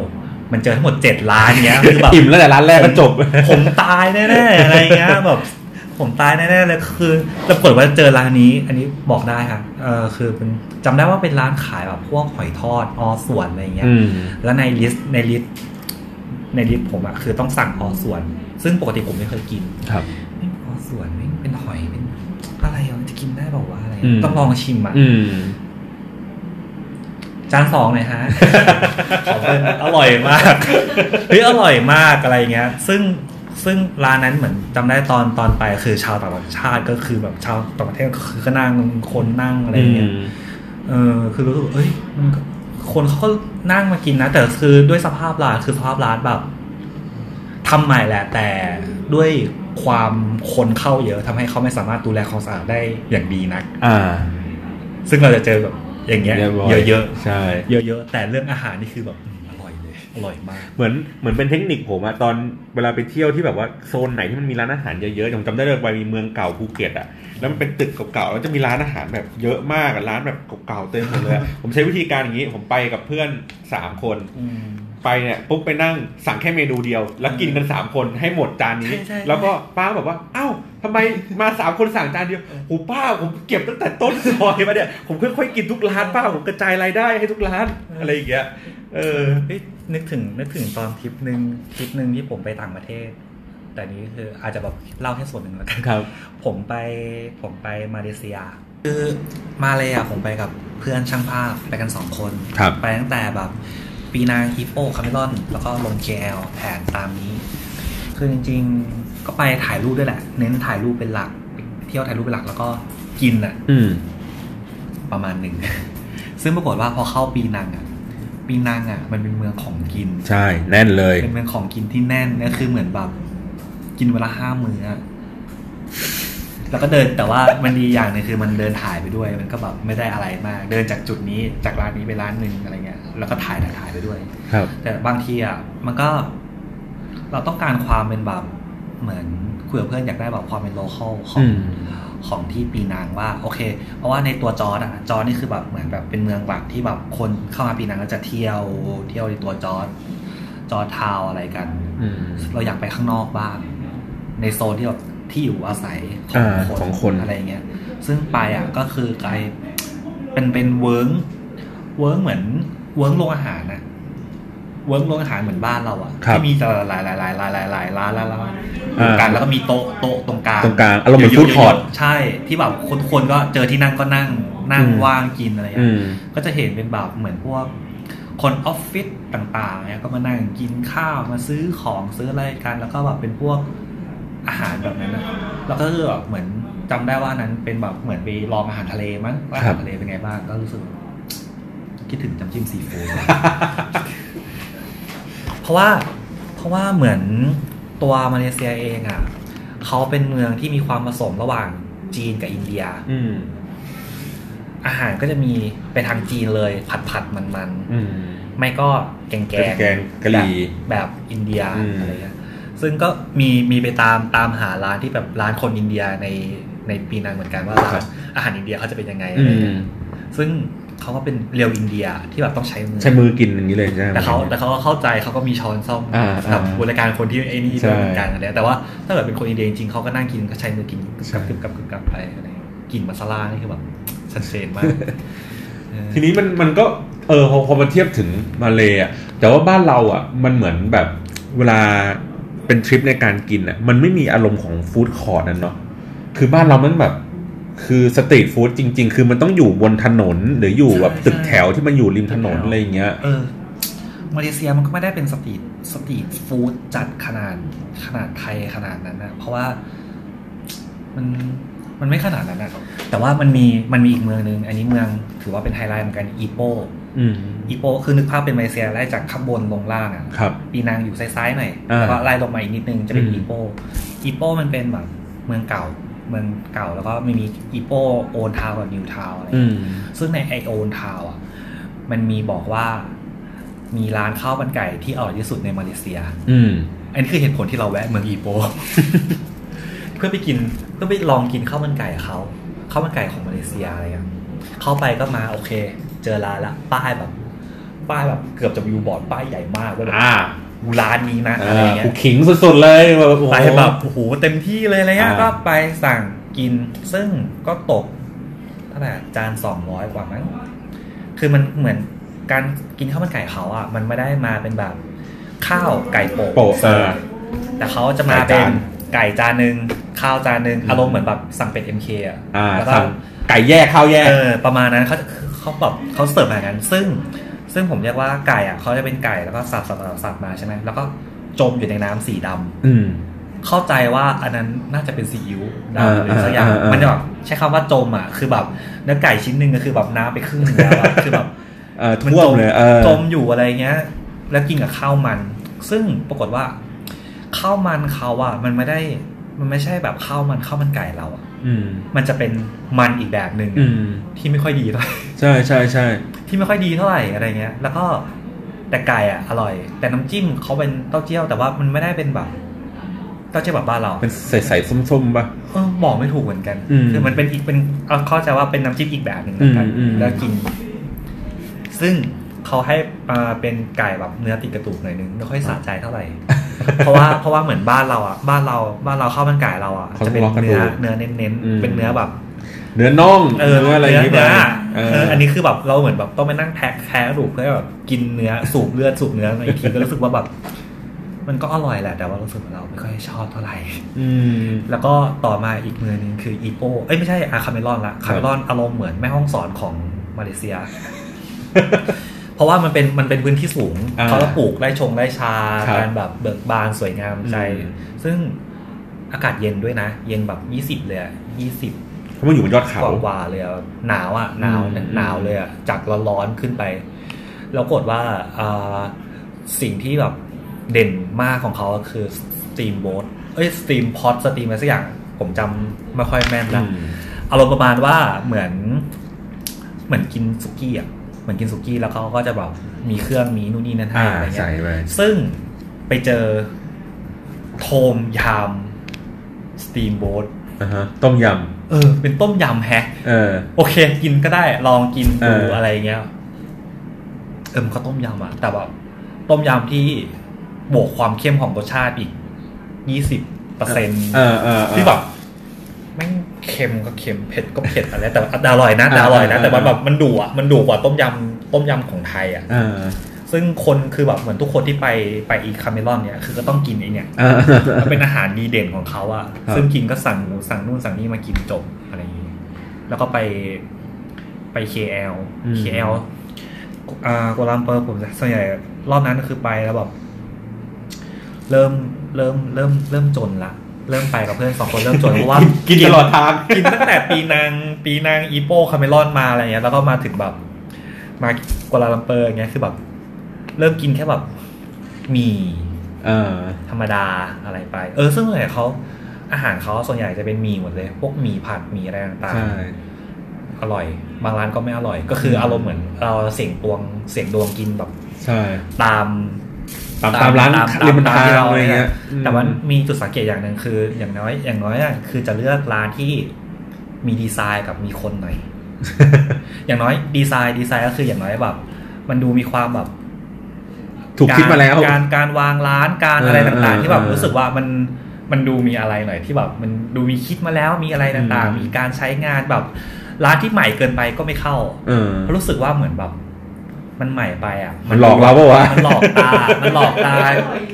มันเจอทั้งหมดเจ็ดร้านเงี้ยคือแบบอิ่มแล้วแต่ร้านแรกก็จบ ผมตายแน่ๆอะไรเงี้ยแบบ ผมตายแน่ๆเลยคือปรากฏว่าเจอร้านนี้ อันนี้บอกได้ค่ะเออคือเป็นจำได้ว่าเป็นร้านขายแบบพวกหอยทอดออส่วนอะไรเงี้ยอืมแล้วใน list ใน list ใน list ผมอะคือต้องสั่งออส่วน ซึ่งปกติผมไม่เคยกิน ครับนี่ออส่วนนี่เป็นหอยเป็นอะไรอะมันจะกินได้เปล่าวะอะไรอืมต้องลองชิมอะอืมจานสองเลยฮะขอเป็นอร่อยมากเฮ้ยอร่อยมากอะไรเงี้ย ซึ่ง ซึ่งร้านนั้นเหมือนจำได้ตอนตอนไปคือชาวต่างชาติก็คือแบบชาวต่างประเทศก็คือก็นั่งคนนั่งอะไรเงี้ยเออคือรู้สึกว่าเอ้ยมันก็คนเขาก็นั่งมากินนะ แต่คือด้วยสภาพร้านคือสภาพร้านแบบทำใหม่แหละ แต่ด้วยความคนเข้าเยอะทำให้เขาไม่สามารถดูแลความสะอาดได้อย่างดีนักอ่า ซึ่งเราจะเจอแบบอย่างเงี้ยเรียบร้อยเยอะใช่ๆเยอะๆแต่เรื่องอาหารนี่คือแบบ อืมอร่อยเลยอร่อยมาก เหมือนเหมือนเป็นเทคนิคผมอะตอนเวลาไปเที่ยวที่แบบว่าโซนไหนที่มันมีร้านอาหารเยอะๆผมจำได้เลยไปมีเมืองเก่าภูเก็ตอะแล้วมันเป็นตึกเก่าๆแล้วจะมีร้านอาหารแบบเยอะมากอะร้านแบบเก่าๆเต็มหมดเลยอะผมใช้วิธีการอย่างนี้ ผมไปกับเพื่อนสามคนอืม ไปเนี่ยปุ๊บไปนั่งสั่งแค่เมนูเดียว แล้วกินกันสามคนให้หมดจานนี้ใช่ใช่แล้วก็ป้าบอกว่าอ้าวทำไมมาสามคนสั่งจานเดียวโอ้ป้าผมเก็บตั้งแต่ต้นซอยมาเนี่ยผมค่อยๆกินทุกร้านป้าผมกระจายรายได้ให้ทุกร้านอะไรอย่างเงี้ยเออเฮ้ยนึกถึงนึกถึงตอนทริปหนึ่งทริปหนึ่งที่ผมไปต่างประเทศ แต่นี้คืออาจจะแบบเล่าแค่ส่วนหนึ่งแล้วกันครับ ผมไปผมไปมาเลเซีย คือมาเลยอะผมไปกับเพื่อนช่างภาพไปกันสองคนครับไปตั้งแต่แบบ ปีนาอีโปคาเมลอน แล้วก็ลง KL แผนตามนี้ คือจริงๆ ก็ไปถ่ายรูปด้วยแหละ เน้นถ่ายรูปเป็นหลัก เที่ยวถ่ายรูปเป็นหลักแล้วก็กินอะอืมประมาณหนึ่ง ซึ่งปรากฏว่าพอเข้าปีนังอะ ปีนังอะ มันเป็นเมืองของกิน ใช่ แน่นเลย เป็นเมืองของกินที่แน่นก็คือเหมือนแบบกินเวลาห้ามื้ออะ แล้วก็เดินแต่ว่ามันดีอย่างหนึ่งคือมันเดินถ่ายไปด้วย มันก็แบบไม่ได้อะไรมาก เดินจากจุดนี้จากร้านนี้ไปร้านหนึ่งอะไรเงี้ยแล้วก็ถ่ายถ่ายถ่ายไปด้วย ครับ แต่บางทีอะมันก็ เราต้องการความเป็นแบบเหมือนคุยกับเพื่อนอยากได้แบบความเป็น local ของอืมของที่ปีนังว่า โอเค เพราะว่าในตัวจอร์จอะจอร์จนี่คือแบบเหมือนแบบเป็นเมืองหลักที่แบบคนเข้ามาปีนังก็จะเที่ยว เที่ยวในตัวจอร์จจอร์จทาวน์อะไรกัน อืม เราอยากไปข้างนอกบ้าง ในโซนที่แบบ ที่อยู่อาศัยขออ่างคนของคนอะไรเงี้ย ซึ่งไปอะก็คือกลายเป็นเป็นเวิร์งเวิร์งเหมือนเวิร์งโรงอาหารน่ะเวิร์งโรงอาหารเหมือนบ้านเราอะครับที่มีแต่หลายหลายหลายหลายหลายหลายร้านแล้วแล้วอ่ากันแล้วก็มีโต๊ะโต๊ะตรงกลางตรงกลางอารมณ์เหมือนยะๆ food court ใช่ที่แบบคนคนก็เจอที่นั่งก็นั่งนั่งอืมว่างกินอะไรอืเงี้ยมก็จะเห็นเป็นแบบเหมือนพวก คนออฟฟิศต่างๆเนี่ยก็มานั่งกินข้าวมาซื้อของซื้ออะไรกัน แล้วก็แบบเป็นพวก อาหารแบบนั้นนะแล้วก็คือแบบเหมือนจำได้ว่านั้นเป็นแบบเหมือนไปลองอาหารทะเลมั้งว่าอาหารทะเลเป็นไงบ้างก็รู้สึกคิดถึงจำจิ้มซีฟู้ดเพราะว่าเพราะว่าเหมือนตัวมาเลเซียเองอะเขาเป็นเมืองที่มีความผสมระหว่างจีนกับอินเดีย อืม อาหารก็จะมีไปทางจีนเลยผัดผัดมันมันๆอืมไม่ก็แกงแกแกงกะหรี่ แบบแบบอินเดียอืม อะไรเงี้ย ซึ่งก็มีมีไปตามตามหาร้านที่แบบร้านคนอินเดียในในปีนั้นเหมือนกันว่าร้านอาหารอินเดียเขาจะเป็นยังไงอะอืไรมเงี้ยซึ่งเขาก็เป็นเรียวอินเดียที่แบบต้องใช้มือใช้มือกินอย่างนี้เลยใช่ไหมแต่เขาแต่เขาก็เข้าใจเขาก็มีช้อนซ่อมอ่ากับอ่าบริการคนที่ไอ้นี่ใช่ด้วยเหมือนกันอะไรแต่ว่าถ้าเกิดเป็นคนอินเดียจริงๆเขาก็นั่งกินก็ใช้มือกินกึบใช่กับกึบกับกึบกับไปอะไรเงี้ยกลินมาซาลานี่คือแบบชัดเจนมากเออทีนี้มันมันก็เออพอพอมาเทียบถึงมาเลยอะแต่ว่าบ้านเราอะมันเหมือนแบบเวลา เป็นทริปในการกินอะมันไม่มีอารมณ์ของฟู้ดคอร์ทนั่นเนาะคือบ้านเรามันแบบคือสตรีทฟู้ดจริง ๆ คือมันต้องอยู่บนถนน หรืออยู่แบบตึกแถวที่มันอยู่ริมถนนอะไรอย่างเงี้ยเออมาเลเซียมันก็ไม่ได้เป็น street street food จัดขนาดขนาดไทยขนาดนั้นนะเพราะว่ามันมันไม่ขนาดนั้นนะแต่ว่ามันมีมันมีอีกเมืองหนึ่งอันนี้เมืองถือว่าเป็นไฮไลท์เหมือนกันอีโป อืมอีโปคือนึกภาพเป็นมาเลเซียไล่จากข้างบนลงล่างอะครับปีนังอยู่ซ้ายๆหน่อยอ่าแล้วก็ไล่ลงมาอีกนิดนึงจะเป็นอืมอีโปอีโปมันเป็นแบบเมืองเก่าเมืองเก่าแล้วก็ไม่มีอีโปโอนทาวกับนิวทาวอะไรอืมซึ่งในไอโอนทาวอะมันมีบอกว่ามีร้านข้าวมันไก่ที่อร่อยที่สุดในมาเลเซีย อืม อันนี้คือเหตุผลที่เราแวะเมืองอีโป เพื่อไปกินเพื่อไปลองกินข้าวมันไก่เขาข้าวมันไก่ของมาเลเซียอะไรเงี้ยเข้าไปก็มาโอเค เจอร้านละป้ายแบบป้ายแบบเกือบจะวิวบอร์ดป้ายใหญ่มากว่าแบบอ่าร้านนี้นะเออะไรอเงี้กูยขิงสุดๆเลยแบบโอ้โหไปแบบโอ้โหเต็มที่เลยอะไรเงี้ยอ่าก็ไปสั่งกิน ซึ่งก็ตกเท่าไหร่จานสองร้อยกว่ามั้งคือมันเหมือนการกินข้าวมันไก่เขาอะ มันไม่ได้มาเป็นแบบข้าวไก่โปะโปะเออแต่เขาจะมาไก่เป็จานนไก่จานหนึ่งข้าวจานหนึ่งอืมอารมณ์เหมือนแบบสั่งเป็น MK อะอ่าแล้วก็สั่งไก่แยกข้าวแยกเออประมาณนั้นเขา เขาแบบเขาเสิร์ฟมาอย่างนั้น ซึ่งซึ่งผมเรียกว่าไก่อะเขาจะเป็นไก่แล้วก็สับสับสับสับมาใช่ไหมแล้วก็จมอยู่ในน้ำสีดำอืม เข้าใจว่าอันนั้นน่าจะเป็นซีอิ๊วอ่าดำหรือสักอย่างอ่าอ่ามัมันจะแบบใช้คำว่าจมอะคือแบบเนื้อไก่ชิ้นหนึ่งก็คือแบบน้ำไปครึ่งหนึงแล้วอะคือแบบ เออมันท่วจมมเลยเออ จมอยู่อะไรเงี้ย แล้วกินกับข้าวมัน ซึ่งปรากฏว่าข้าวมันเขาอะมันไม่ได้ มันไม่ใช่แบบข้าวมันข้าวมันไก่เราอะอื มมันจะเป็นมันอีกแบบหนึ่งอืมที่ไม่ค่อยดีเท่าไหร่ใช่ใช่ใช่ที่ไม่ค่อยดีเท่าไหร่อะไรเงี้ย แล้วก็แต่ไก่อะอร่อย แต่น้ำจิ้มเขาเป็นเต้าเจี้ยวแต่ว่ามันไม่ได้เป็นแบบเต้าเจี้ยวแบบบ้านเรา เป็นใสๆส้มๆป่ะเออบอกไม่ถูกเหมือนกันอืมคือมันเป็นอีกเป็นเอาเข้าใจว่าเป็นน้ำจิ้มอีกแบบหนึ่งแล้วกันอืมอืมแล้วกิน ซึ่ง เขาให้มาเป็นไก่แบบเนื้อติดกระดูกหน่อยนึงไม่ค่อยสะใจเท่าไหร่ เพราะว่าเพราะว่าเหมือนบ้านเราอะบ้านเราบ้านเราข้าวมันไก่เราอะเขาต้จะองเป็นล็อกกระดูเนื้อกเนื้อเน้นอืมๆเป็นเนื้อแบบเนื้อน่องเออเนื้ออะไรอย่างงี้เนื้อไปเอออันนี้คือแบบเราเหมือนแบบต้องไปนั่งแท็กแท้กระดูกเพื่อแบบกินเนื้อสูบเลือดสูบเนื้อมาอีกทีก็รู้สึกว่าแบบมันก็อร่อยแหละ แต่ว่ารู้สึกว่าเราไม่ค่อยชอบเท่าไหร่อืมแล้วก็ต่อมาอีกเมืองหนึงคืออีโปเอ้ยไม่ใช่อาคาเมรอนละคาเมรอนอารมณ์เหมือนแม่ห้องสอนของมาเลเซีย เพราะว่ามันเป็นมันเป็นพื้นที่สูงอ่าเขาจะปลูกไร่ชงไร่ชาครับการแบบเบิกบานสวยงามใจอืมซึ่งอากาศเย็นด้วยนะ เย็นแบบยี่สิบเลยยี่สิบเพราะมันอยู่บนยอดเขากว่าๆเลยอะหนาวอะหนาวอืมหนาวเลยอะจากร้อนๆขึ้นไป แล้วกดว่าอ่าสิ่งที่แบบเด่นมากของเขาก็คือ steamboat เอ้ย steam pot steam อะไรสักอย่างผมจำไม่ค่อยแม่นอืมละอารมณ์ประมาณว่าเหมือน เหมือนกินสุกี้อะ เหมือนกินสุกี้แล้วเขาก็จะแบบมีเครื่องมีนู่นนี่นั่นให้อ่าอะไรเงี้ใส่ไปซึ่งไปเจอtom yam steamboat อ่าฮะต้มยำเออ เป็นต้มยำแฮะเออโอเค กินก็ได้ลองกินดูเอออะไรเงี้ยเออมันก็ต้มยำอะแต่แบบต้มยำที่บวกความเข้มของรสชาติอีกยี่สิบเปอร์เซ็นต์เออเออเออที่แบบแม่ง เค็มก็เค็มเผ็ดก็เผ็ดอะไรแต่แต่อร่อยนะแต่อร่อยนะเออแต่ว่าแบบมันดุอะมันดุกว่าต้มยำต้มยำของไทยอะเออซึ่งคนคือแบบเหมือนทุกคนที่ไปไปอีคาเมรอนเนี่ยคือก็ต้องกินไอเนี่ยเออมันเป็นอาหารดีเด่นของเขาอะครับซึ่งกินก็สั่งหมูสั่งนู่นสั่งนี่มากินจบอะไรอย่างนี้แล้วก็ไปไป KL KL อ่ากัวลาลัมเปอร์ผมส่วนใหญ่รอบนั้นคือไปแล้วแบบเริ่มเริ่มเริ่มเริ่มจนละ เริ่มไปกับเพื่อนสองคนเริ่มจนเพราะว่ากินตลอดทางกินตั้งแต่ปีนังปีนังอีโปคาเมรอนมาอะไรเงี้ยแล้วก็มาถึงแบบ มากัวลาลัมเปอร์อย่างเงี้ยคือแบบ เริ่มกินแค่แบบหมีเออธรรมดาอะไรไป เออ ซึ่งส่วนใหญ่เขาอาหารเขาส่วนใหญ่จะเป็นหมีหมดเลย พวกหมีผัดหมีอะไรต่างใช่ๆอร่อย บางร้านก็ไม่อร่อย ก็คืออารมณ์เหมือนเราเสี่ยงดวงเสี่ยงดวงกินแบบใช่ตาม ตามตามร้านริมทางอะไรเงี้ยแต่ว่ามีจุดสังเกตอย่างหนึ่งคือ อย่างน้อย อย่างน้อยอะคือจะเลือกร้านที่มีดีไซน์กับมีคนหน่อย อย่างน้อยดีไซน์ดีไซน์ก็คืออย่างน้อยแบบ มันดูมีความแบบ ถูกคิดมาแล้ว การการวางร้านการเอออะไรต่างเออๆที่แบบเออรู้สึกว่ามันมันดูมีอะไรหน่อยที่แบบมันดูมีคิดมาแล้วมีอะไรต่างอืมๆมีการใช้งานแบบร้านที่ใหม่เกินไปก็ไม่เข้าเออเพราะรู้สึกว่าเหมือนแบบ มันใหม่ไปอะ มันหลอกเราปะวะมันหลอกตา มันหลอกตา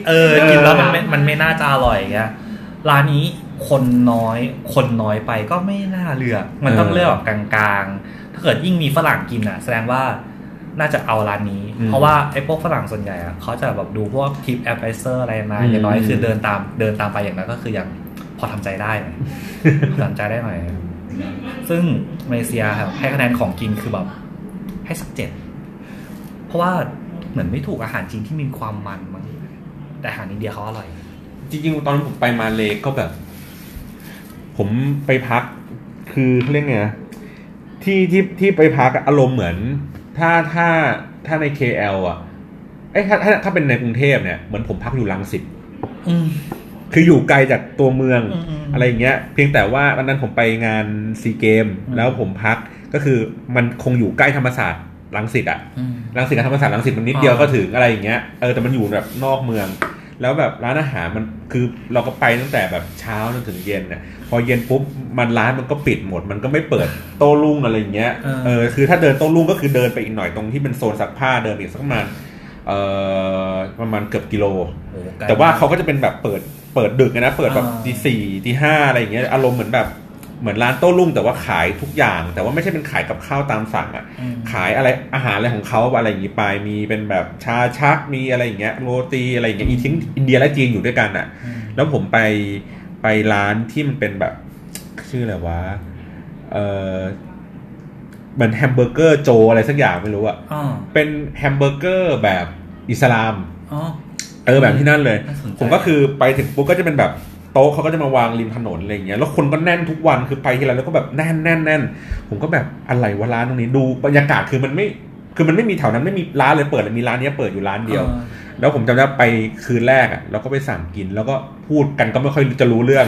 เออกินแล้วมันไม่มันไม่น่าจะอร่อยอย่างเงี้ยร้านนี้คนน้อย คนน้อยไปก็ไม่น่าเลือก มันต้องเออเลือกแบบกลางๆ ถ้าเกิดยิ่งมีฝรั่งกินอะ แสดงว่าน่าจะเอาร้านนี้อืมเพราะว่าไอ้พวกฝรั่งส่วนใหญ่อะเขาจะแบบดูพวกทิปแอปไ i เซอร์อะไรมาอืมอย่างน้อยคือเดินตามเดินตามไปอย่างนั้นก็คือยังพอทำใจได้หน่อยพอทำใจได้หน่อยซึ่งมาเลเซียครับให้คะแนนของกินคือแบบให้สักเจ็ด เพราะว่าเหมือนไม่ถูกอาหารจีนที่มีความมันมั้งแต่อาหารอินเดียเขาอร่อย จริงๆ ตอนผมไปมาเลก็แบบ ผมไปพักคือเขาเรียกไงนะที่ที่ที่ไปพักอะอารมณ์เหมือน ถ้าถ้าถ้าใน KL อะเอ้ยถ้าถ้าถ้าเป็นในกรุงเทพเนี่ยเหมือนผมพักอยู่ลังสิตอืมคืออยู่ไกลจากตัวเมืองอืมอืมอะไรอย่างเงี้ย เพียงแต่ว่าวันนั้นผมไปงานซีเกมอืมแล้วผมพักก็คือมันคงอยู่ใกล้ธรรมศาสตร์ ลังสิตอะอืมรังสิตกับธรรมศาสตร์รังสิตมันนิดเดียวอ่าก็ถึงอะไรอย่างเงี้ยเออแต่มันอยู่แบบนอกเมือง แล้วแบบร้านอาหารมันคือเราก็ไปตั้งแต่แบบเช้าจนถึงเย็นเนี่ยพอเย็นปุ๊บมันร้านมันก็ปิดหมด มันก็ไม่เปิดโต้รุ่งอะไรอย่างเงี้ยเออคือถ้าเดินโต้รุ่งก็คือเดินไปอีกหน่อยตรงที่เป็นโซนซักผ้าเดินอีกสักประมาณเอ่อประมาณเกือบกิโลโอ้ไกลแต่ว่าเขาก็จะเป็นแบบเปิดเปิดดึกนะเปิดแบบอ่าตีสี่ตีห้าอะไรอย่างเงี้ยอารมณ์เหมือนแบบ เหมือนร้านโต้รุ่งแต่ว่าขายทุกอย่าง แต่ว่าไม่ใช่เป็นขายกับข้าวตามสั่งอะอืมขายอะไรอาหารอะไรของเขาอะไรอย่างนี้ไปมีเป็นแบบชาชักมีอะไรอย่างเงี้ยโรตีอะไรอย่างเงี้ยมีทั้งอินเดียและจีนอยู่ด้วยกันอะอืมแล้วผมไปไปร้านที่มันเป็นแบบชื่ออะไรวะเออเหมือนแฮมเบอร์เกอร์โจอะไรสักอย่างไม่รู้อะอ๋อเป็นแฮมเบอร์เกอร์แบบอิสลามอ๋อเออแบบที่นั่นเลยน่าสนใจผมก็คือไปถึงปุ๊บก็จะเป็นแบบ โต๊ะเขาก็จะมาวางริมถนนอะไรอย่างเงี้ยแล้วคนก็แน่นทุกวันคือไปทีไรแล้วก็แบบแน่นแน่นแน่นผมก็แบบอะไรวะร้านตรงนี้ดูบรรยากาศคือมันไม่คือมันไม่มีแถวนั้นไม่มีร้านเลยเปิดเลยมีร้านเนี้ยเปิดอยู่ร้านเดียวออแล้วผมจำได้ไปคืนแรกอะแล้วก็ไปสั่งกิน แล้วก็พูดกันก็ไม่ค่อยจะรู้เรื่อง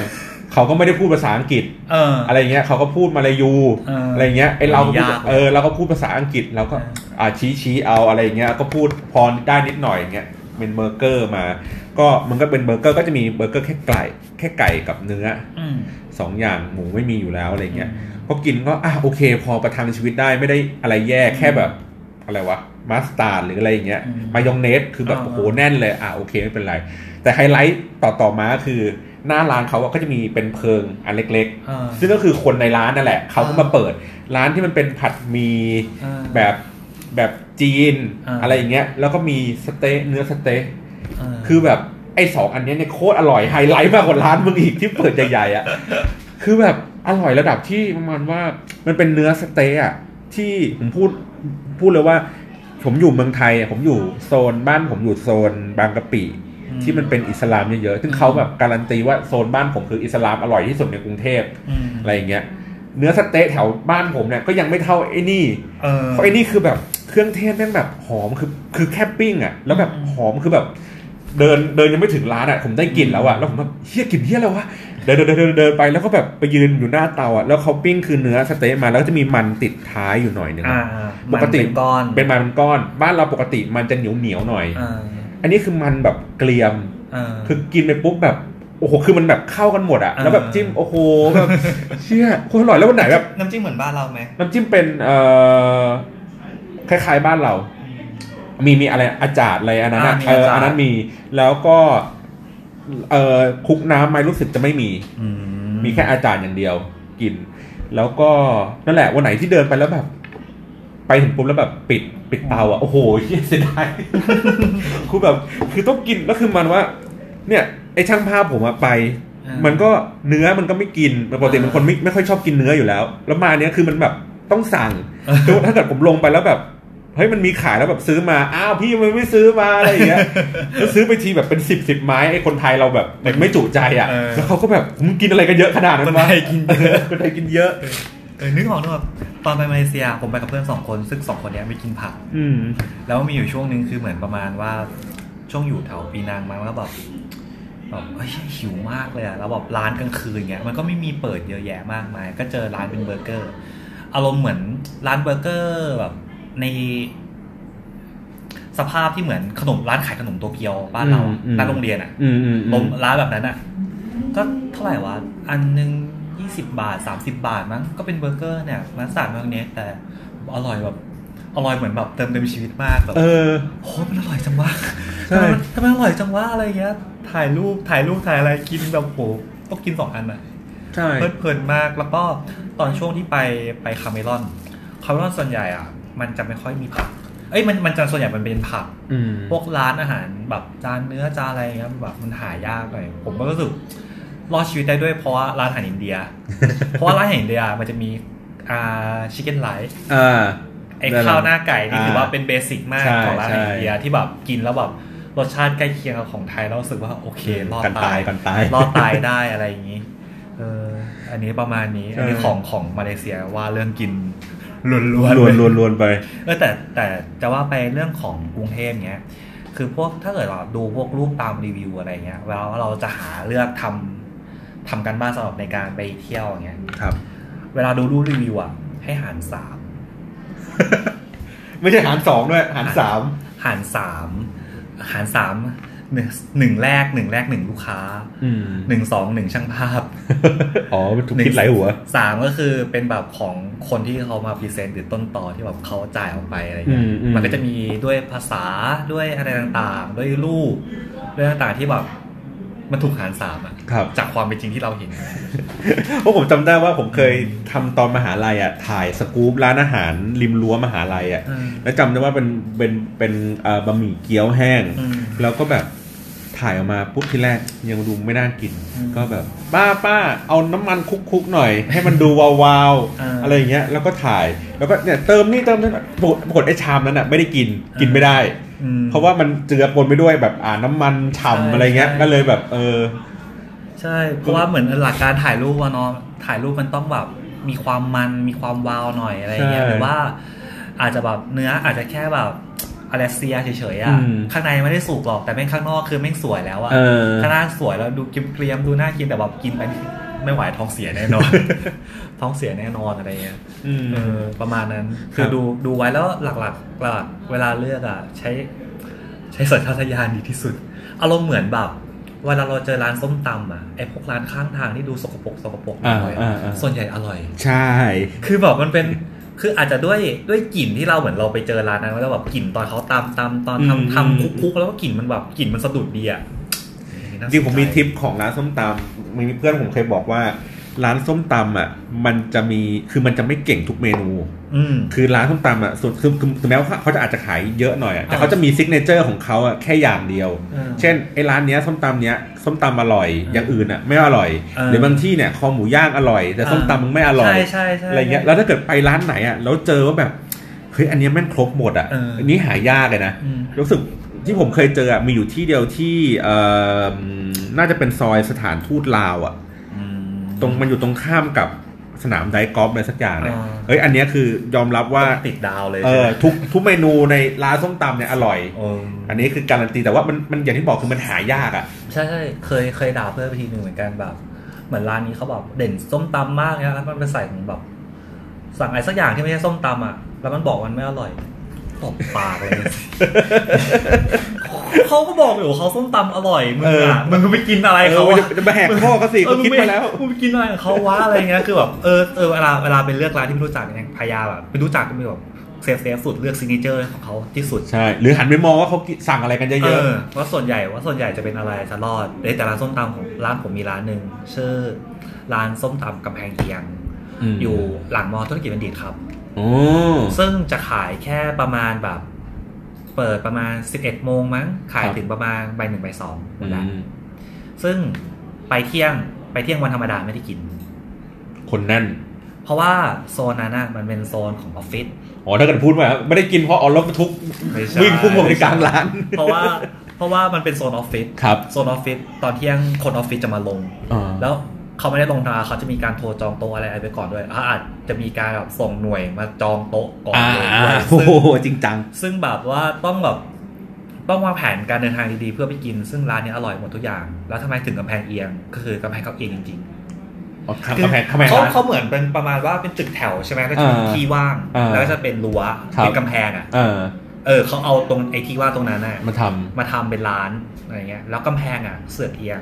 เขาก็ไม่ได้พูดภาษาอังกฤษเอออะไรเงี้ยเขาก็พูดมาลายูเออออะไรเงี้ยไอเราก็พูดยากเลยเออเราก็พูดภาษาอังกฤษเราก็เอออ่าชี้ชี้เอาอะไรเงี้ยก็พูดพอได้นิดหน่อยเงี้ยเป็นเบอร์เกอร์มา ก็มันก็เป็นเบอร์เกอร์ก็จะมีเบอร์เกอร์แค่ไก่แค่ไก่กับเนื้ออืมสองอย่างหมูไม่มีอยู่แล้วอะไรเงี้ยอืมพอกินก็อะโอเค พอประทังชีวิตได้ไม่ได้อะไรแย่แค่แบบอะไรวะมัสตาร์ดหรืออะไรอย่างเงี้ยอืมมายองเนสคือแบบอ่าโอ้โหแน่นเลยอะโอเคไม่เป็นไร แต่ไฮไลท์ต่อต่อมาคือหน้าร้านเขาอะก็จะมีเป็นเพิงอันเล็กเออๆซึ่งก็คือคนในร้านนั่นแหละ เขาก็มาอ่าเปิดร้านที่มันเป็นผัดหมี่เออแบบแบบจีนอ่าอะไรอย่างเงี้ย แล้วก็มีสเต๊ะเนื้อสเต๊ะเออ คือแบบไอ้สองอันเนี้ยเนี่ยโคตรอร่อยไฮไลท์มากกว่าร้านมึงอีกที่เปิดใหญ่ๆอะคือแบบอร่อยระดับที่ประมาณว่ามันเป็นเนื้อสเต๊ะอะที่ผมพูดพูดเลยว่า ผมอยู่เมืองไทยอะผมอยู่โซนบ้านผมอยู่โซนบางกะปิอืมที่มันเป็นอิสลามเยอะๆซึ่งเขาแบบการันตีว่าโซนบ้านผมคืออิสลามอร่อยที่สุดในกรุงเทพอืมอะไรอย่างเงี้ยเนื้อสเต๊ะแถวบ้านผมเนี่ยก็ยังไม่เท่าไอ้นี่เออเพราะไอ้นี่คือแบบเครื่องเทศแม่งแบบหอมคือคือแค่ปิ้งอะแล้วแบบอืมหอมคือแบบ เดินเดินยังไม่ถึงร้านอะผมได้กลิ่นแล้วอะแล้วผมแบบเฮียกลิ่นเฮียอะไรวะเดินเดินเดินเดินเดินไปแล้วก็แบบไปยืนอยู่หน้าเตาอะแล้วเขาปิ้งคือเนื้อสเต๊ะมาแล้วก็จะมีมันติดท้ายอยู่หน่อยหนึงอ่าอะอ่าปกติมันเป็นก้อนเป็นมันเป็นก้อน บ้านเราปกติมันจะเหนียวเหนียวๆหน่อยอ่าอันนี้คือมันแบบเกลียมอ่าคือกินไปปุ๊บแบบโอ้โหคือมันแบบเข้ากันหมดอะอ่าแล้วแบบจิ้มโอ้โหแบบเชี่ยโคตรอร่อยแล้ววันไหนแบบน้ำจิ้มเหมือนบ้านเราไหมน้ำจิ้มเป็นเอ่อคล้ายๆบ้านเรา มีมีอะไรอาจารย์อะไรอันนั้นอะอ่ามีเอออาจารย์ อันนั้นมีแล้วก็เอ่อคลุกน้ำไหมรู้สึกจะไม่มี อืมีแค่อาจารย์อย่างเดียวกิน แล้วก็นั่นแหละวันไหนที่เดินไปแล้วแบบ ไปถึงปุ๊บแล้วแบบปิดปิดเตาอะโอ้โหเฮียเสียดาย คือแบบ คือต้องกินแล้วคือมันว่า เนี่ยไอช่างภาพผมอะไป อ่ามั มันก็เนื้อมันก็ไม่กินปกติเป็นคนไม่ไม่ค่อยชอบกินเนื้ออยู่แล้ว แล้วมาเนี้ยคือมันแบบต้องสั่งคือถ้าเกิดผมลงไปแล้วแบบ เฮ้ยมันมีขายแล้วแบบซื้อมา อ้าวพี่มันไม่ซื้อมาอะไรอย่างเงี้ยแล้วซื้อไปทีแบบเป็นสิบสิบไม้ไอ้คนไทยเราแบบไม่จุใจอะเออแล้วเขาก็แบบมึงกินอะไรกันเยอะขนาดนั้นคนวะไทยกินเยอะคนไทยกินเยอะเออนึกออกนึกออกตอนไปมาเลเซียผมไปกับเพื่อนสองคนซึ่งสองคนเนี้ยไม่กินผัก อืมแล้วมีอยู่ช่วงหนึ่งคือเหมือนประมาณว่าช่วงอยู่แถวปีนังมั้งแล้วแบบแบบเอ้ยหิวมากเลยอะแล้วแบบร้านกลางคืนเงี้ยมันก็ไม่มีเปิดเยอะแยะมากมาย ก็เจอร้านเป็นเบอร์เกอร์ อารมณ์เหมือนร้านเบอร์เกอร์แบบ ในสภาพที่เหมือนขนมร้านขายขนมโตเกียวบ้านเราอืมอืมหน้าโรงเรียนอะอืมอืมลมร้านแบบนั้นอะก็เท่าไหร่วะ อันหนึ่งยี่สิบาทสามสิบาทมั้งก็เป็นเบอร์เกอร์เนี่ยมาสาดมากเนี้ยแต่อร่อยแบบอร่อยเหมือนแบบเติมเต็มชีวิตมากแบบเออโหมันอร่อยจังวะใช่ทำไมมันทำไมอร่อยจังวะอะไรเงี้ย ถ่ายรูปถ่ายรูปถ่ายอะไรกินแบบโหต้องกินสองอันอะใช่เพลิดเพลินมากแล้วก็ตอนช่วงที่ไปไปคาเมรอนคาเมรอนส่วนใหญ่อะ มันจะไม่ค่อยมีผักเอ้ยมันมันจะส่วนใหญ่มันเป็นผักอืมพวกร้านอาหารแบบจานเนื้อจานอะไรเงี้ยแบบมันหายากหน่อยผมก็รู้สึกรอดชีวิตได้ด้วยเพราะว่าร้านอาหารอินเดีย เพราะว่าร้านอาหารอินเดียมันจะมีอ่าชิคเก้นไลท์อ่าไอ้ข้าวหน้าไก่นี่อ่าถือว่าเป็นเบสิกมากใช่ของร้านอาหารใช่อินเดียที่แบบกินแล้วแบบรสชาติใกล้เคียงกับของไทยแล้วรู้สึกว่าโอเครอดกันตายกันตายรอดตายได้อะไรอย่างนี้เอออันนี้ประมาณนี้ อันนี้ใช่ของของมาเลเซียว่าเรื่องกิน ล้วนๆลวนเลยลวนลวนไปเออแต่แต่จะว่าไปเรื่องของกรุงเทพเนี้ยคือพวกถ้าเกิดเราดูพวกรูปตามรีวิวอะไรเงี้ยเวลาเราจะหาเลือกทำทำกันบ้านสำหรับในการไปเที่ยวอย่างเงี้ยครับ เวลาดูรูปรีวิวอะให้หารสามไม่ใช่หารสองด้วย หารสามหารสามหารสาม หนึ่งหนึ่งแรกหนึ่งแรกหนึ่งลูกค้าอืมหนึ่งสองหนึ่งช่างภาพ อ๋อมันถูกคิดไหลายหัวสามก็คือเป็นแบบของคนที่เขามาพรีเซนต์หรือต้นต่อที่แบบเขาจ่ายออกไปอะไรเงี้ยอืมอืมมันก็จะมีด้วยภาษาด้วยอะไรต่างๆ ด้วยรูปด้วยต่างๆที่แบบมันถูกหารสามอะครับจากความเป็นจริงที่เราเห็นเพราะผมจำได้ว่าผมเคยทำตอนมหาลัยอะถ่ายสกู๊ปร้านอาหารริมรั้วมหาลัยอะอืมแล้วจำได้ว่าเป็นเป็นเป็นเอ่อบะหมี่เกี๊ยวแห้งอืม แล้วก็แบบถ่ายออกมาปุ๊บทีแรกยังดูไม่น่ากินอืมก็แบบ ป้าป้าเอาน้ำมันคุกๆหน่อย ให้มันดูวาวๆอ่าอะไรอย่างเงี้ยแล้วก็ถ่ายแล้วก็เนี่ยเติมนี่เติมนั่นปรากฏปรากฏไอ้ชามนั้นอะไม่ได้กินกินไม่ได้อืมเพราะว่ามันเจือปนไปด้วยแบบอ่าน้ำมันฉ่ำใช่อะไรเงี้ยใช่ก็เลยแบบเออ ใช่เพราะว่าเหมือนหลักการถ่ายรูปอะเนาะถ่ายรูปมันต้องแบบมีความมันมีความวาวหน่อยอะไรเงี้ยใช่หรือว่าอาจจะแบบเนื้ออาจจะแค่แบบ อเลเซียเฉยๆอะอืมข้างในไม่ได้สุกหรอกแต่แม่งข้างนอกคือแม่งสวยแล้วอะเออข้างหน้าสวยแล้วดูเกรียมๆดูน่ากินแต่แบบกินไปนี่ไม่ไหวท้องเสียแน่นอน ท้องเสียแน่นอนอะไรเงี้ยอืมเออประมาณนั้นครับคือดูดูไว้แล้วหลักๆหลักเวลาเลือกอะใช้ ใช้สัญชาตญาณดีที่สุด อารมณ์เหมือนแบบเวลาเราเจอร้านส้มตำอะไอพวกร้านข้างทางที่ดูสกปรกสกปรกหน่อยอ่าอ่าอ่าส่วนใหญ่อร่อย ใช่ คือแบบมันเป็น คืออาจจะด้วยด้วยกลิ่นที่เราเหมือนเราไปเจอร้านนั้นแล้วแบบกลิ่นตอนเขาตำตำตอนอืมทำทำคุกคุกๆแล้วก็กลิ่นมันแบบกลิ่นมันสะดุดดีอะจริงผมมีทิปของร้านส้มตำมีเพื่อนผมเคยบอกว่า ร้านส้มตำอะ มันจะมีคือมันจะไม่เก่งทุกเมนูอืม คือร้านส้มตำอะส่วนคือคือถึงแม้ว่าเขาจะอาจจะขายเยอะหน่อยอะแต่อ่าเขาจะมี signature ของเขาอะแค่อย่างเดียวอืมเช่นไอ้ร้านเนี้ยส้มตำเนี้ยส้มตำอร่อยอืมอย่างอื่นอะไม่อร่อยอ่าหรือบางที่เนี่ยคอหมูย่างอร่อย แต่ส้มตำมึงไม่อร่อยใช่ใช่ใช่อะไรเงี้ยแล้วถ้าเกิดไปร้านไหนอะแล้วเจอว่าแบบเฮ้ยอันเนี้ยแม่งครบหมดอะเอออัอันนี้หายากเลยนะอืมรู้สึกที่ผมเคยเจออะมีอยู่ที่เดียวที่เอ่อน่าจะเป็นซอยสถานทูตลาวอะอืมตรงมันอยู่ตรงข้ามกับ สนามไดกอล์ฟอะไรสักอย่างเนี่ยอ่าเอ้ยอันเนี้ยคือยอมรับว่าติดดาวเลยเอใช่อไหมทุกทุกเมนูในร้านส้มตำเนี่ยอร่อยโอ้อันนี้คือการันตีแต่ว่ามันมันอย่างที่บอกคือมันหายากอะใช่ใช่เคยเคยด่าเพื่อนไปทีหนึ่งเหมือนกันแบบเหมือนร้านนี้เขาแบบเด่นส้มตำมากเนี่ยแล้วมันไปใส่ของแบบสั่งอะไรสักอย่างที่ไม่ใช่ส้มตำอะแล้วมันบอกมันไม่อร่อยตบปากเลย เขาก็บอกอยู่เขาส้มตำอร่อยมึงเอออะมึงก็ไปกินอะไรเอเขาออะจะจะมาแหกข้อเขาสิเออเขาคิดมาแล้วมึงไปกินอะไรของเขาวะอะไรเงี้ยคือแบบเออเออเวลาเวลาเป็นเลือกร้านที่ไม่รู้จักเนี่ยพยายามแบบไม่รู้จักก็มีแบบ safe safe สุดเลือก signature ของเขาที่สุดใช่หรือหันไปมองว่าเขาสั่งอะไรกันเยเออะอว่าส่วนใหญ่ว่าส่วนใหญ่จะเป็นอะไรจะรอดเอ้ยแต่ร้านส้มตำของร้านผมมีร้านหนึ่งชื่อร้านส้มตำกำแพงเคียงๆมอยู่หลังมอธุรกิจบัณฑิตครับโอ้ซึ่งจะขายแค่ประมาณแบบ เปิดประมาณ 11 โมงมั้ง ขายถึงประมาณบ่ายหนึ่งบ่ายสองหมดอืแล้วมซึ่งไปเที่ยงไปเที่ยงวันธรรมดาไม่ได้กิน คนแน่น เพราะว่าโซนนั้นน่ะมันเป็นโซนของออฟฟิศอ๋อถ้าเกิดพูดมาไม่ได้กินเพราะเอารถบรรทุกไม่ใช่วิ่งพุ่งมาในกลางร้าน เพราะว่าเพราะว่ามันเป็นโซนออฟฟิศครับโซนออฟฟิศตอนเที่ยงคนออฟฟิศจะมาลงอ่าแล้ว เขาไม่ได้ลงนาเขาจะมีการโทรจองโต๊ะอะไรไปก่อนด้วยเขาอาจจะมีการแบบส่งหน่วยมาจองโต๊ะก่อนอ่าเลยด้วยโอ้ซึ่งโหจริงจัง ซึ่งแบบว่าต้องแบบต้องวางแผนการเดินทางดีๆเพื่อไปกิน ซึ่งร้านเนี้ยอร่อยหมดทุกอย่าง แล้วทำไมถึงกำแพงเอียง ก็คือกำแพงเขาเอียงจริงอ๋อๆกำแพงกำแพงเขาร้านเขาเหมือนเป็นประมาณว่าเป็นตึกแถวใช่ไหมแล้วจะมีอ่าที่ว่างอ่าแล้วก็จะเป็นรั้วครับเป็นกำแพงอะ เออเออเขาเอาตรงไอ้ที่ว่างตรงนั้นน่ะมาทมาทำเป็นร้านอะไรเงี้ย แล้วกำแพงอะเสือกเอียง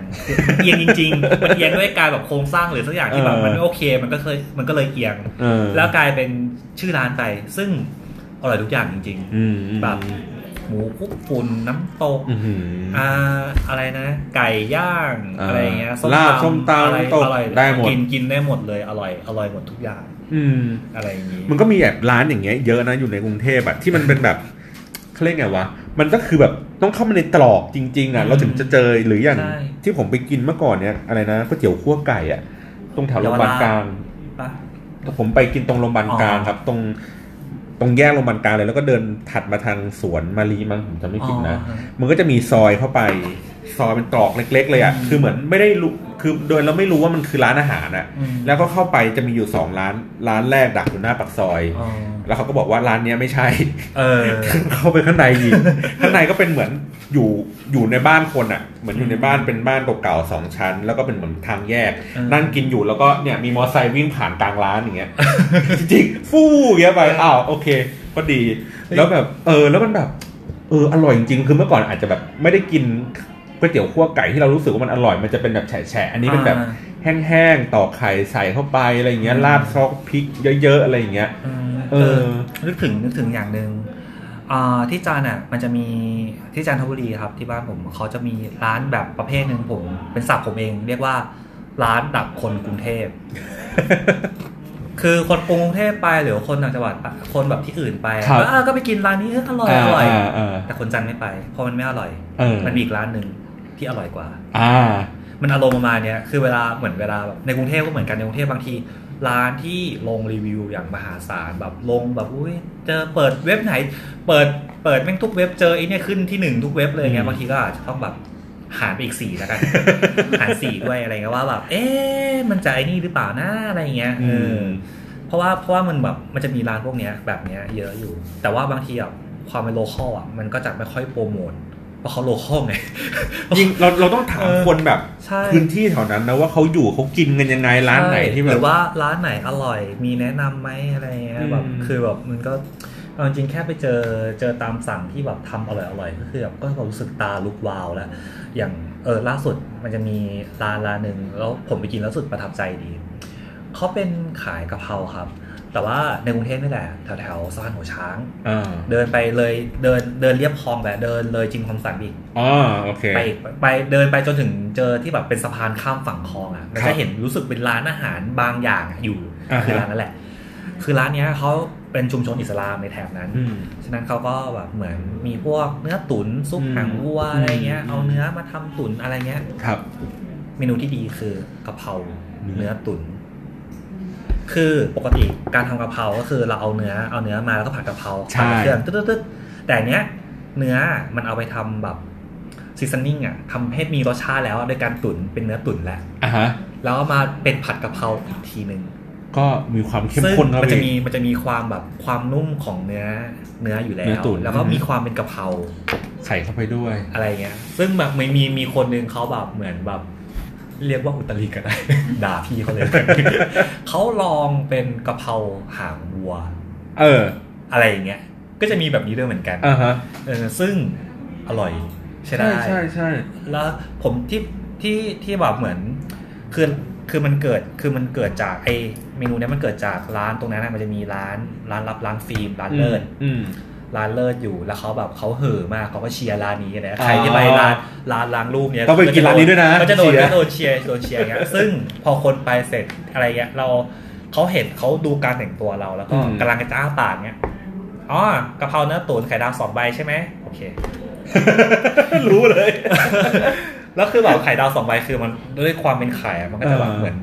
เอียงจริงๆมันเอียงด้วยการแบบโครงสร้างหรือสักอย่างที่แบบมันไม่โอเค มันก็เคยมันก็เลยเอียงำเออแล้วกลายเป็นชื่อร้านไป ซึ่งอร่อยทุกอย่างจริงอืมอืมแบบๆหมูคลุกฝุ่นน้ำตกอื้อหือออ่าอะไรนะ ไก่ย่างอ่าอะไรเงี้ยลาบส้มตำอะไรตกอร่อยได้หมดกินกินได้หมดเลยอร่อยอร่อยหมดทุกอย่าง อืมอะไรอย่างงี้มันก็มีแบบร้านอย่างเงี้ยเยอะนะอยู่ในกรุงเทพอะที่มันเป็นแบบ เขาเรียกไงวะ มันก็คือแบบต้องเข้ามาในตรอกจริง ๆอะเราถึงจะเจอหรืออย่างใช่ ที่ผมไปกินเมื่อก่อนเนี้ยอะไรนะก๋วยเตี๋ยวคั่วไก่อะตรงแถวโรงพยาบาลกลาง ปะ ผมไปกินตรงโรงพยาบาลกลางอ๋อครับ ตรงตรงแยกโรงพยาบาลกลางเลยแล้วก็เดินถัดมาทางสวนมารีมั้งผมจำไม่ผิดนะ อ๋อ มันก็จะมีซอยเข้าไป ซอยเป็นตรอกเล็ก ๆ เลยอะอืมคือเหมือนไม่ได้รู้คือโดยเราไม่รู้ว่ามันคือร้านอาหารอะอืมแล้วก็เข้าไปจะมีอยู่สองร้านร้านแรกดักอยู่หน้าปากซอยอ๋อแล้วเขาก็บอกว่าร้านเนี้ยไม่ใช่ เออ เข้าไปข้างในอีกข้างในก็เป็นเหมือนอยู่อยู่ในบ้านคนอะ่ะ เหมือนอยู่ในบ้านเป็นบ้านเก่าๆสองชั้น แล้วก็เป็นเหมือนทางแยกเออนั่งกินอยู่แล้วก็เนี่ยมีมอเตอร์ไซค์วิ่งผ่านกลางร้านอย่างเงี้ยจริงๆฟู่อย่างเงี้ยไปอ้าวโอเคก็ดี แล้วแบบเออแล้วมันแบบเอออร่อยจริงๆคือเมื่อก่อนอาจจะแบบไม่ได้กิน ก๋วยเตี๋ยวคั่วไก่ที่เรารู้สึกว่ามันอร่อยมันจะเป็นแบบแฉะๆอันนี้เป็นแบบอ่าแห้งๆตอกไข่ใส่เข้าไปอะไรอย่างเงี้ยอืมราดซอสพริกเยอะๆอะไรอย่างเงี้ยอืมเออนึกถึงนึกถึงอย่างหนึ่งอ่าที่จันทร์อะมันจะมีที่จันทบุรีครับที่บ้านผมเขาจะมีร้านแบบประเภทหนึ่งผม เป็นศัพท์ผมเอง เรียกว่าร้านดักคนกรุงเทพ คือคนกรุงเทพไปหรือคนต่างจังหวัดไปคนแบบที่อื่นไปครับแล้วอะก็ไปกินร้านนี้เอออร่อยอร่อยาอ่าแต่คนจันทร์ไม่ไปเพราะมันไม่อร่อยเออมันมีอีกร้านหนึ่ง ที่อร่อยกว่า อ่า มันอารมณ์ประมาณเนี้ยคือเวลาเหมือนเวลาแบบในกรุงเทพก็เหมือนกันในกรุงเทพบางทีร้านที่ลงรีวิวอย่างมหาศาลแบบลงแบบอุ้ยเจอเปิดเว็บไหน เปิดเปิดแม่งทุกเว็บเจอไอ้เนี่ยขึ้นที่หนึ่งทุกเว็บเลยเงี้อืยมบางทีก็อาจจะต้องแบบหารไปอีกสี่แล้วกัน หารสี่ด้วยอะไรเงี้ยว่าแบบ เอ๊ะมันจะไอ้นี่หรือเปล่านะอะไรเงี้ยเอออเพราะว่าเพราะว่ามันแบบมันจะมีร้านพวกเนี้ยแบบเนี้ยเยอะอยู่ แต่ว่าบางทีอะความเป็นโลคอลอะมันก็จะไม่ค่อยโปรโมท เพราะเขาโลคอลไงยิ่งเราเราต้องถามเออคนแบบใช่พื้นที่แถวนั้นนะว่าเขาอยู่เขากินกันยังไงร้านไหนที่แบหรืบอว่าร้านไหนอร่อย มีแนะนำไหมอะไรเงี้ยอืมแบบคือแบบมันก็เอาจริงๆแค่ไปเจอเจอตามสั่งที่แบบทำอร่อยอร่อยๆก็คือแบบก็รู้สึกตาลุกวาวแล้ว อย่างเออล่าสุดมันจะมีร้านร้านหนึ่งแล้วผมไปกินแล้วรู้สึกประทับใจดีเขาเป็นขายกะเพราครับ แต่ว่าในกรุงเทพนี่แหละแถวแถวๆสะพานหัวช้างอ่าเดินไปเลยเดินเดินเรียบคลองแบบเดินเลยจิมคอมสันอีกอ๋อโอเคไปอีกไปเดินไปจนถึงเจอที่แบบเป็นสะพานข้ามฝั่งคลองอะมันครัจะบเห็นรู้สึกเป็นร้านอาหารบางอย่างอะอยู่อ่าฮะคือร้านนั่นแหละ คือร้านเนี้ยเขาเป็นชุมชนอิสลามในแถบนั้นอืมฉะนั้นเขาก็แบบเหมือนมีพวกเนื้อตุ๋นซุปอืมหางวัวอะไรเงี้ยอืมเอาเนื้อมาทำตุ๋นอะไรเงี้ยครับ เมนูที่ดีคือกะเพราเนื้อเนื้อตุ๋น คือปกติการทำกะเพราก็คือเราเอาเนื้อเอาเนื้อมาแล้วก็ผัดกะเพราใช่ผัดกับเครื่องตึ๊ดๆๆแต่อันเนี้ยเนื้อมันเอาไปทำแบบซีซันนิ่งอะทำให้มีรสชาติแล้วโดยการตุ๋นเป็นเนื้อตุ๋นแล้วอะฮะแล้วเอามาเป็นผัดกะเพราอีกทีหนึ่งก็มีความเข้มซึ่งข้นเข้ามันไปจะอีกมีมันจะมีความแบบความนุ่มของเนื้อเนื้ออยู่แล้เนื้อวตุ๋นแล้วก็อืมมีความเป็นกะเพราใส่เข้าไปด้วยอะไรเงี้ย ซึ่งแบบมีมีมีคนหนึ่งเขาแบบเหมือนแบบ เรียกว่าอุตริก็ได้ ด่าพี่เขาเลยเขาลองเป็นกะเพราหางวัว เออ อะไรอย่างเงี้ย ก็จะมีแบบนี้ด้วยเหมือนกันอ่าฮะเออซึ่งอร่อยใช่ได้ใช่ใช่แล้วผมที่ที่ที่แบบเหมือนคือคือมันเกิดคือมันเกิดจากไอเมนูเนี้ยมันเกิดจากร้านตรงนั้นนะมันจะมีร้านร้านรับร้านฟิล์มร้านเลิศอืม ร้านเลิศอยู่แล้วเขาแบบเขาเห่อมากเขาก็เชียร์ร้านนี้นะอ๋อใครที่ไปร้านร้านล้างรูปเนี้ยต้องไปกินร้านนี้ด้วยนะก็จะโดนเชียร์ก็โดนเชียร์โดนเชียร์อย่างเงี้ยซึ่งพอคนไปเสร็จอะไรเงี้ยเราเขาเห็นเขาดูการแต่งตัวเราแล้วก็อืมกำลังจะจ้าปากเนี้ยอ๋อกะเพราเนื้อตุ๋นไข่ดาวสองใบใช่ไหมโอเค รู้เลย แล้วคือแบบไข่ดาวสองใบคือมันด้วยความเป็นไข่อะมันก็จะแบบเออเหมือน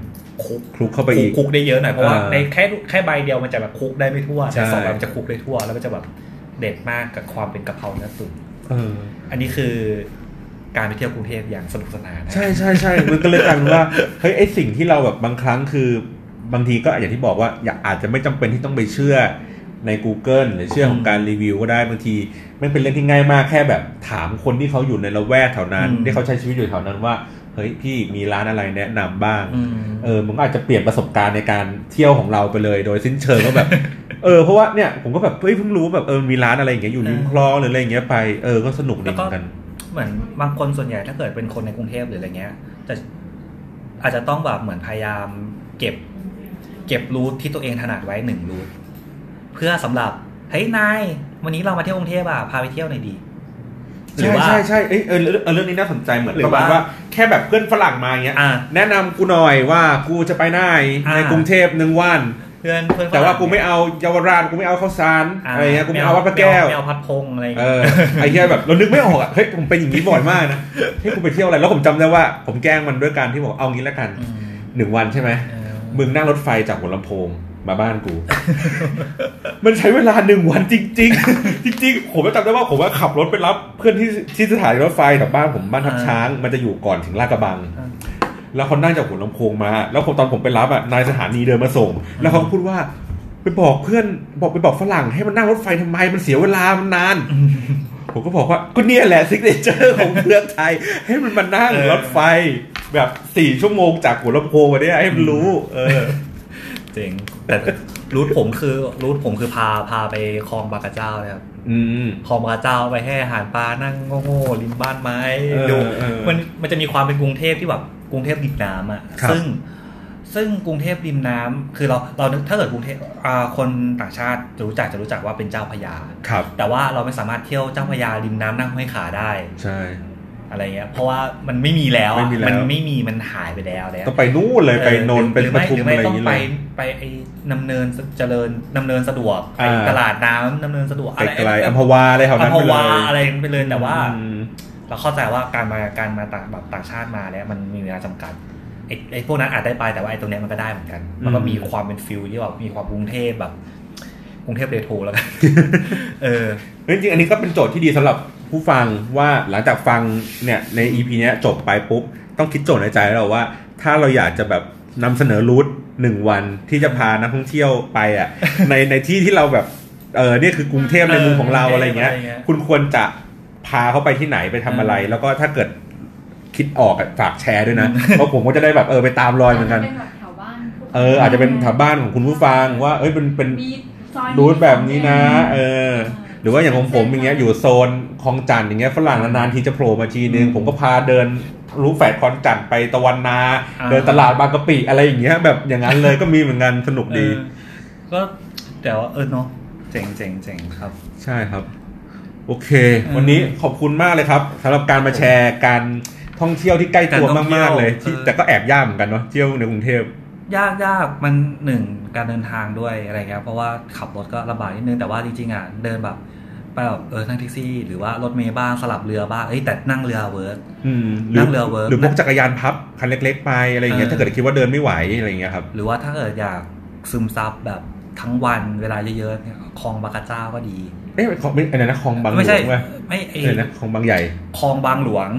คุกคลุกเข้าไปอีกคุกได้เยอะหน่อยเพราะว่าเออในแค่แค่ใบเดียวมันจะแบบคุกได้ไม่ทั่วใช่แต่สองใบมันจะคุกได้ทั่วแล้วก็จะแบบ เด็ดมากกับความเป็นกะเพราเนื้อตุ๋นเอออันนี้คือการไปเที่ยวกรุงเทพอย่างสนุกสนานนะใช่ใช่ใช่มันก็เลยกลายเป็นว่าเฮ้ยไอสิ่งที่เราแบบบางครั้งคือบางทีก็อย่างที่บอกว่าอยากอาจจะไม่จำเป็นที่ต้องไปเชื่อใน Google หรือเชื่อของการรีวิวก็ได้บางทีไม่เป็นเรื่องที่ง่ายมากแค่แบบถามคนที่เขาอยู่ในละแวกแถวนั้น ที่เขาใช้ชีวิตอยู่แถวนั้นว่าเฮ้ยพี่มีร้านอะไรแนะนำบ้างอืมเออมันก็อาจจะเปลี่ยนประสบการณ์ในการเที่ยวของเราไปเลย โดยสิ้นเชิงก็แบบ เออเพราะว่าเนี่ยผมก็แบบเฮ้ยเพิ่งรู้แบบเออมีร้านอะไรอย่างเงี้ยอยู่ริมคลองหรืออะไรอย่างเงี้ยไปเออก็สนุกดีเหมือนกัน เหมือนบางคนส่วนใหญ่ถ้าเกิดเป็นคนในกรุงเทพหรืออะไรเงี้ยจะอาจจะต้องแบบเหมือนพยายามเก็บ เก็บรูทที่ตัวเองถนัดไว้หนึ่งรูทเพื่อสำหรับเฮ้ยนายวันนี้เรามาเที่ยวกรุงเทพอะพาไปเที่ยวหน่อยดีหรืใช่อว่าใช่ใช่เอยเออเรื่องเออเรื่องนี้น่าสนใจเหมือนหรือประมาณว่าว่าแค่แบบเพื่อนฝรั่งมาอย่างเงี้ยอ่าแนะนำกูหน่อยว่ากูจะไปไหนอ่าในกรุงเทพหนึ่งวัน เพื่อนเพื่อนฝรั่งแต่ว่ากูไม่เอาเยาวราชกูไม่เอาข้าวสารอะไรเงี้ยกูไม่เอาวัดพระแก้วไม่เอาพัดพงอะไรเอเงี้ยอไอ้เหี้ยแบบเรานึกไม่ออกอะเฮ้ยผมเป็นอย่างนี้บ่อยมากนะเฮ้ยกูไปเที่ยวอะไรแล้วผมจำได้ว่า ผมแกล้งมันด้วยการที่บอกเอางี้แล้วกันอืมหนึ่งวันใช่ไหมเออมึงนั่งรถไฟจากหัวลำโพงมาบ้านกู มันใช้เวลาหนึ่งวันจริง ๆ จริง ๆ ผมก็จำได้ว่าผมว่าขับรถไปรับ เพื่อนที่ที่สถานีรถไฟแถวบ้านผมบ้านทับช้าง มันจะอยู่ก่อนถึงลาดกระบังอ่า แล้วเขานั่งจากหัวลำโพงมา แล้วผมตอนผมไปรับอะนายสถานีเดินมาส่ง แล้วเขาก็พูดว่าไปบอกเพื่อนบอกไปบอกฝรั่งให้มันนั่งรถไฟทำไมมันเสียเวลามันนาน ผมก็บอกว่าก็เนี่ยแหละ signature ของเมืองไทย ให้มันมานั่งเออรถไฟ แบบสี่ชั่วโมงจากหัวลำโพงมาเนี่ยให้มันรู้ เออเจ๋งแต่ route ผมคือ route ผมคือพาพาไปคลองบางกระเจ้าเลยครับอืมคลองบางกระเจ้าไปให้อาหารปลานั่งโง่ๆริมบ้านไม้เออดูเออมันมันจะมีความเป็นกรุงเทพที่แบบ กรุงเทพริมน้ำอะครับซึ่งซึ่งกรุงเทพริมน้ำคือเราเรานึกถ้าเกิดกรุงเทพอ่าคนต่างชาติจะรู้จักจะรู้จักว่าเป็นเจ้าพระยาครับ แต่ว่าเราไม่สามารถเที่ยวเจ้าพระยาริมน้ำนั่งห้อยขาได้ ใช่ อะไรเงี้ยเพราะว่ามันไม่มีแล้วอะไม่มีแล้วมันไม่มีมันหายไปแล้วแล้วต้องไปนู่นเลยไปนนท์หไปรือปไม่ทุมหรืออะไม่ไรอต้ย่าองงนี้ไปเลยไปไอ้นำเนินเจริญนำเนินสะดวกไปอ่าตลาดน้ำนำเนินสะดวกไกลๆอัมพวาอะไรแถวอันั้นมพไปเลวายอะไรไปเลยแต่ว่าอืม เราเข้าใจว่าการมาการมาต่างแบบต่างชาติมาแล้วมันมีเวลาจำกัดไอ้ไอ้พวกนั้นอาจได้ไปแต่ว่าไอ้ตรงเนี้ยมันก็ได้เหมือนกัน มันก็อืมมีความเป็นฟิลที่แบบมีความกรุงเทพแบบกรุงเทพเรโทรแล้วกันเออเฮ้ยจริงๆอันนี้ก็เป็นโจทย์ที่ดีสำหรับผู้ฟังว่าหลังจากฟังเนี่ยใน EP เนี้ยจบไปปุ๊บ ต้องคิดโจทย์ในใจแล้วว่า ถ้าเราอยากจะแบบนำเสนอรูทหนึ่งวันที่จะพานักท่องเที่ยวไปอะในในที่ที่เราแบบเออเนี่ยคือกรุงเทพในมุมของเราเอออะไรเงี้ยอะไรเงี้ย คุณควรจะ พาเขาไปที่ไหนไปทำอะไรเออแล้วก็ถ้าเกิดคิดออกอะฝากแชร์ด้วยนะ เพราะผมก็จะได้แบบเออไปตามรอยเหมือนกันเป็นแบบแถวบ้านเออ อาจจะเป็นแถวบ้านของคุณผู้ฟังว่า เอ้ยเป็นเป็นมีซอยรูทแบบนี้นะ เออ หรือว่าอย่างของผมอย่างเงี้ยอยู่โซนคลองจันทร์อย่างเงี้ยฝรั่งนานๆทีจะโผล่มาทีนึงผมก็พาเดินรู้แฝดคลองจันทร์ไปตะวันนาอ่าเดินตลาดบางกะปิอะไรอย่างเงี้ยแบบอย่างนั้นเลยก็มีเหมือนกันสนุกดีเออก็แต่ว่าเออเนาะเจ๋งเจ๋งเจ๋งครับ ใช่ครับ โอเคเออวันนี้ขอบคุณมากเลยครับสำหรับการมาแชร์การท่องเที่ยวที่ใกล้ตัวการท่องเที่ยวมากๆเลยที่เออแต่ก็แอบยากเหมือนกันเนาะเที่ยวในกรุงเทพยากยากมันหนึ่งการเดินทางด้วยอะไรเงี้ยเพราะว่าขับรถก็ลำบากนิดนึงแต่ว่าจริงๆอะเดินแบบไปแบบเออนั่งแท็กซี่ หรือว่ารถเมล์บ้างสลับเรือบ้างเอ้ยแต่นั่งเรือ work อืมนั่งเรือ work หรือพวกจักรยานพับคันเล็ก ๆ ไปอะไรอย่างเงี้ยเออถ้าเกิดคิดว่าเดินไม่ไหวอะไรอย่างเงี้ยครับหรือว่าถ้าเกิดอยากซึมซับแบบ ทั้งวันเวลาเยอะๆเนี่ยคลองบางกระเจ้าก็ดีเอ๊ะของไม่อะไรนะคลองบางหลไม่วใช่งเว้ยไม่ไออะไรนะคลองบางใหญ่คลองบางหลวง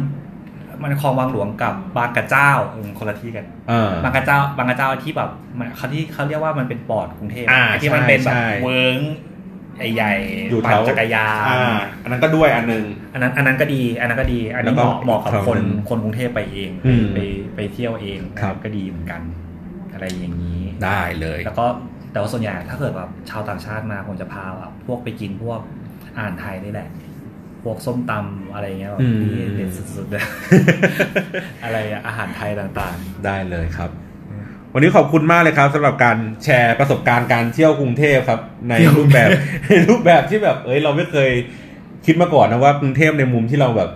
มันคลองบางหลวงกับบางกระเจ้าเออคนละที่กันอ่าบางกระเจ้าบางกระเจ้าที่แบบมันเขาที่เขาเรียกว่ามันเป็นปอดกรุงเทพอ่าไอ้ที่มันเป็นแบบใช่เวิ้งใหญ่อยู่แถปั่นจักรยานอ่าอันนั้นก็ด้วยอันหนึ่งอันนั้นอันนั้นก็ดี อันนั้นก็ดี อันนี้แล้วเหก็มาะเหมาะกับอีกคนทางหนึ่งคนกรุงเทพไปเองอืมไปไปเที่ยวเองครับก็ดีเหมือนกัน อะไรอย่างนี้ได้เลย แล้วก็ แต่ว่าส่วนใหญ่ถ้าเกิดแบบชาวต่างชาติมาผมจะพาแบบพวกไปกินพวกอาหารไทยนี่แหละ พวกส้มตำอะไรเงี้ยแบบอืมที่เด็ดสุดๆเลยอะไรอะอาหารไทยต่างได้เลยครับ วันนี้ขอบคุณมากเลยครับสำหรับการแชร์ประสบการณ์การเที่ยวกรุงเทพครับ ในรูปแบบในรูปแบบที่แบบ เอ้ยเราไม่เคยคิดมาก่อนนะว่ากรุงเทพในมุมที่เราแบบ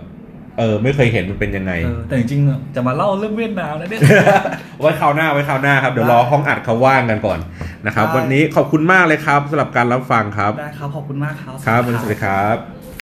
เออไม่เคยเห็นมันเป็นยังไง เออแต่จริงๆจะมาเล่าเรื่องเวียดนามนะเนี่ย ไว้คราวหน้าไว้คราวหน้าครับเดี๋ยวรอห้องอัดเขาว่างกันก่อนนะครับ ได้ วันนี้ขอบคุณมากเลยครับสำหรับการรับฟังครับได้ครับ ขอบคุณมากครับ ครับวันนี้สวัสดีครับ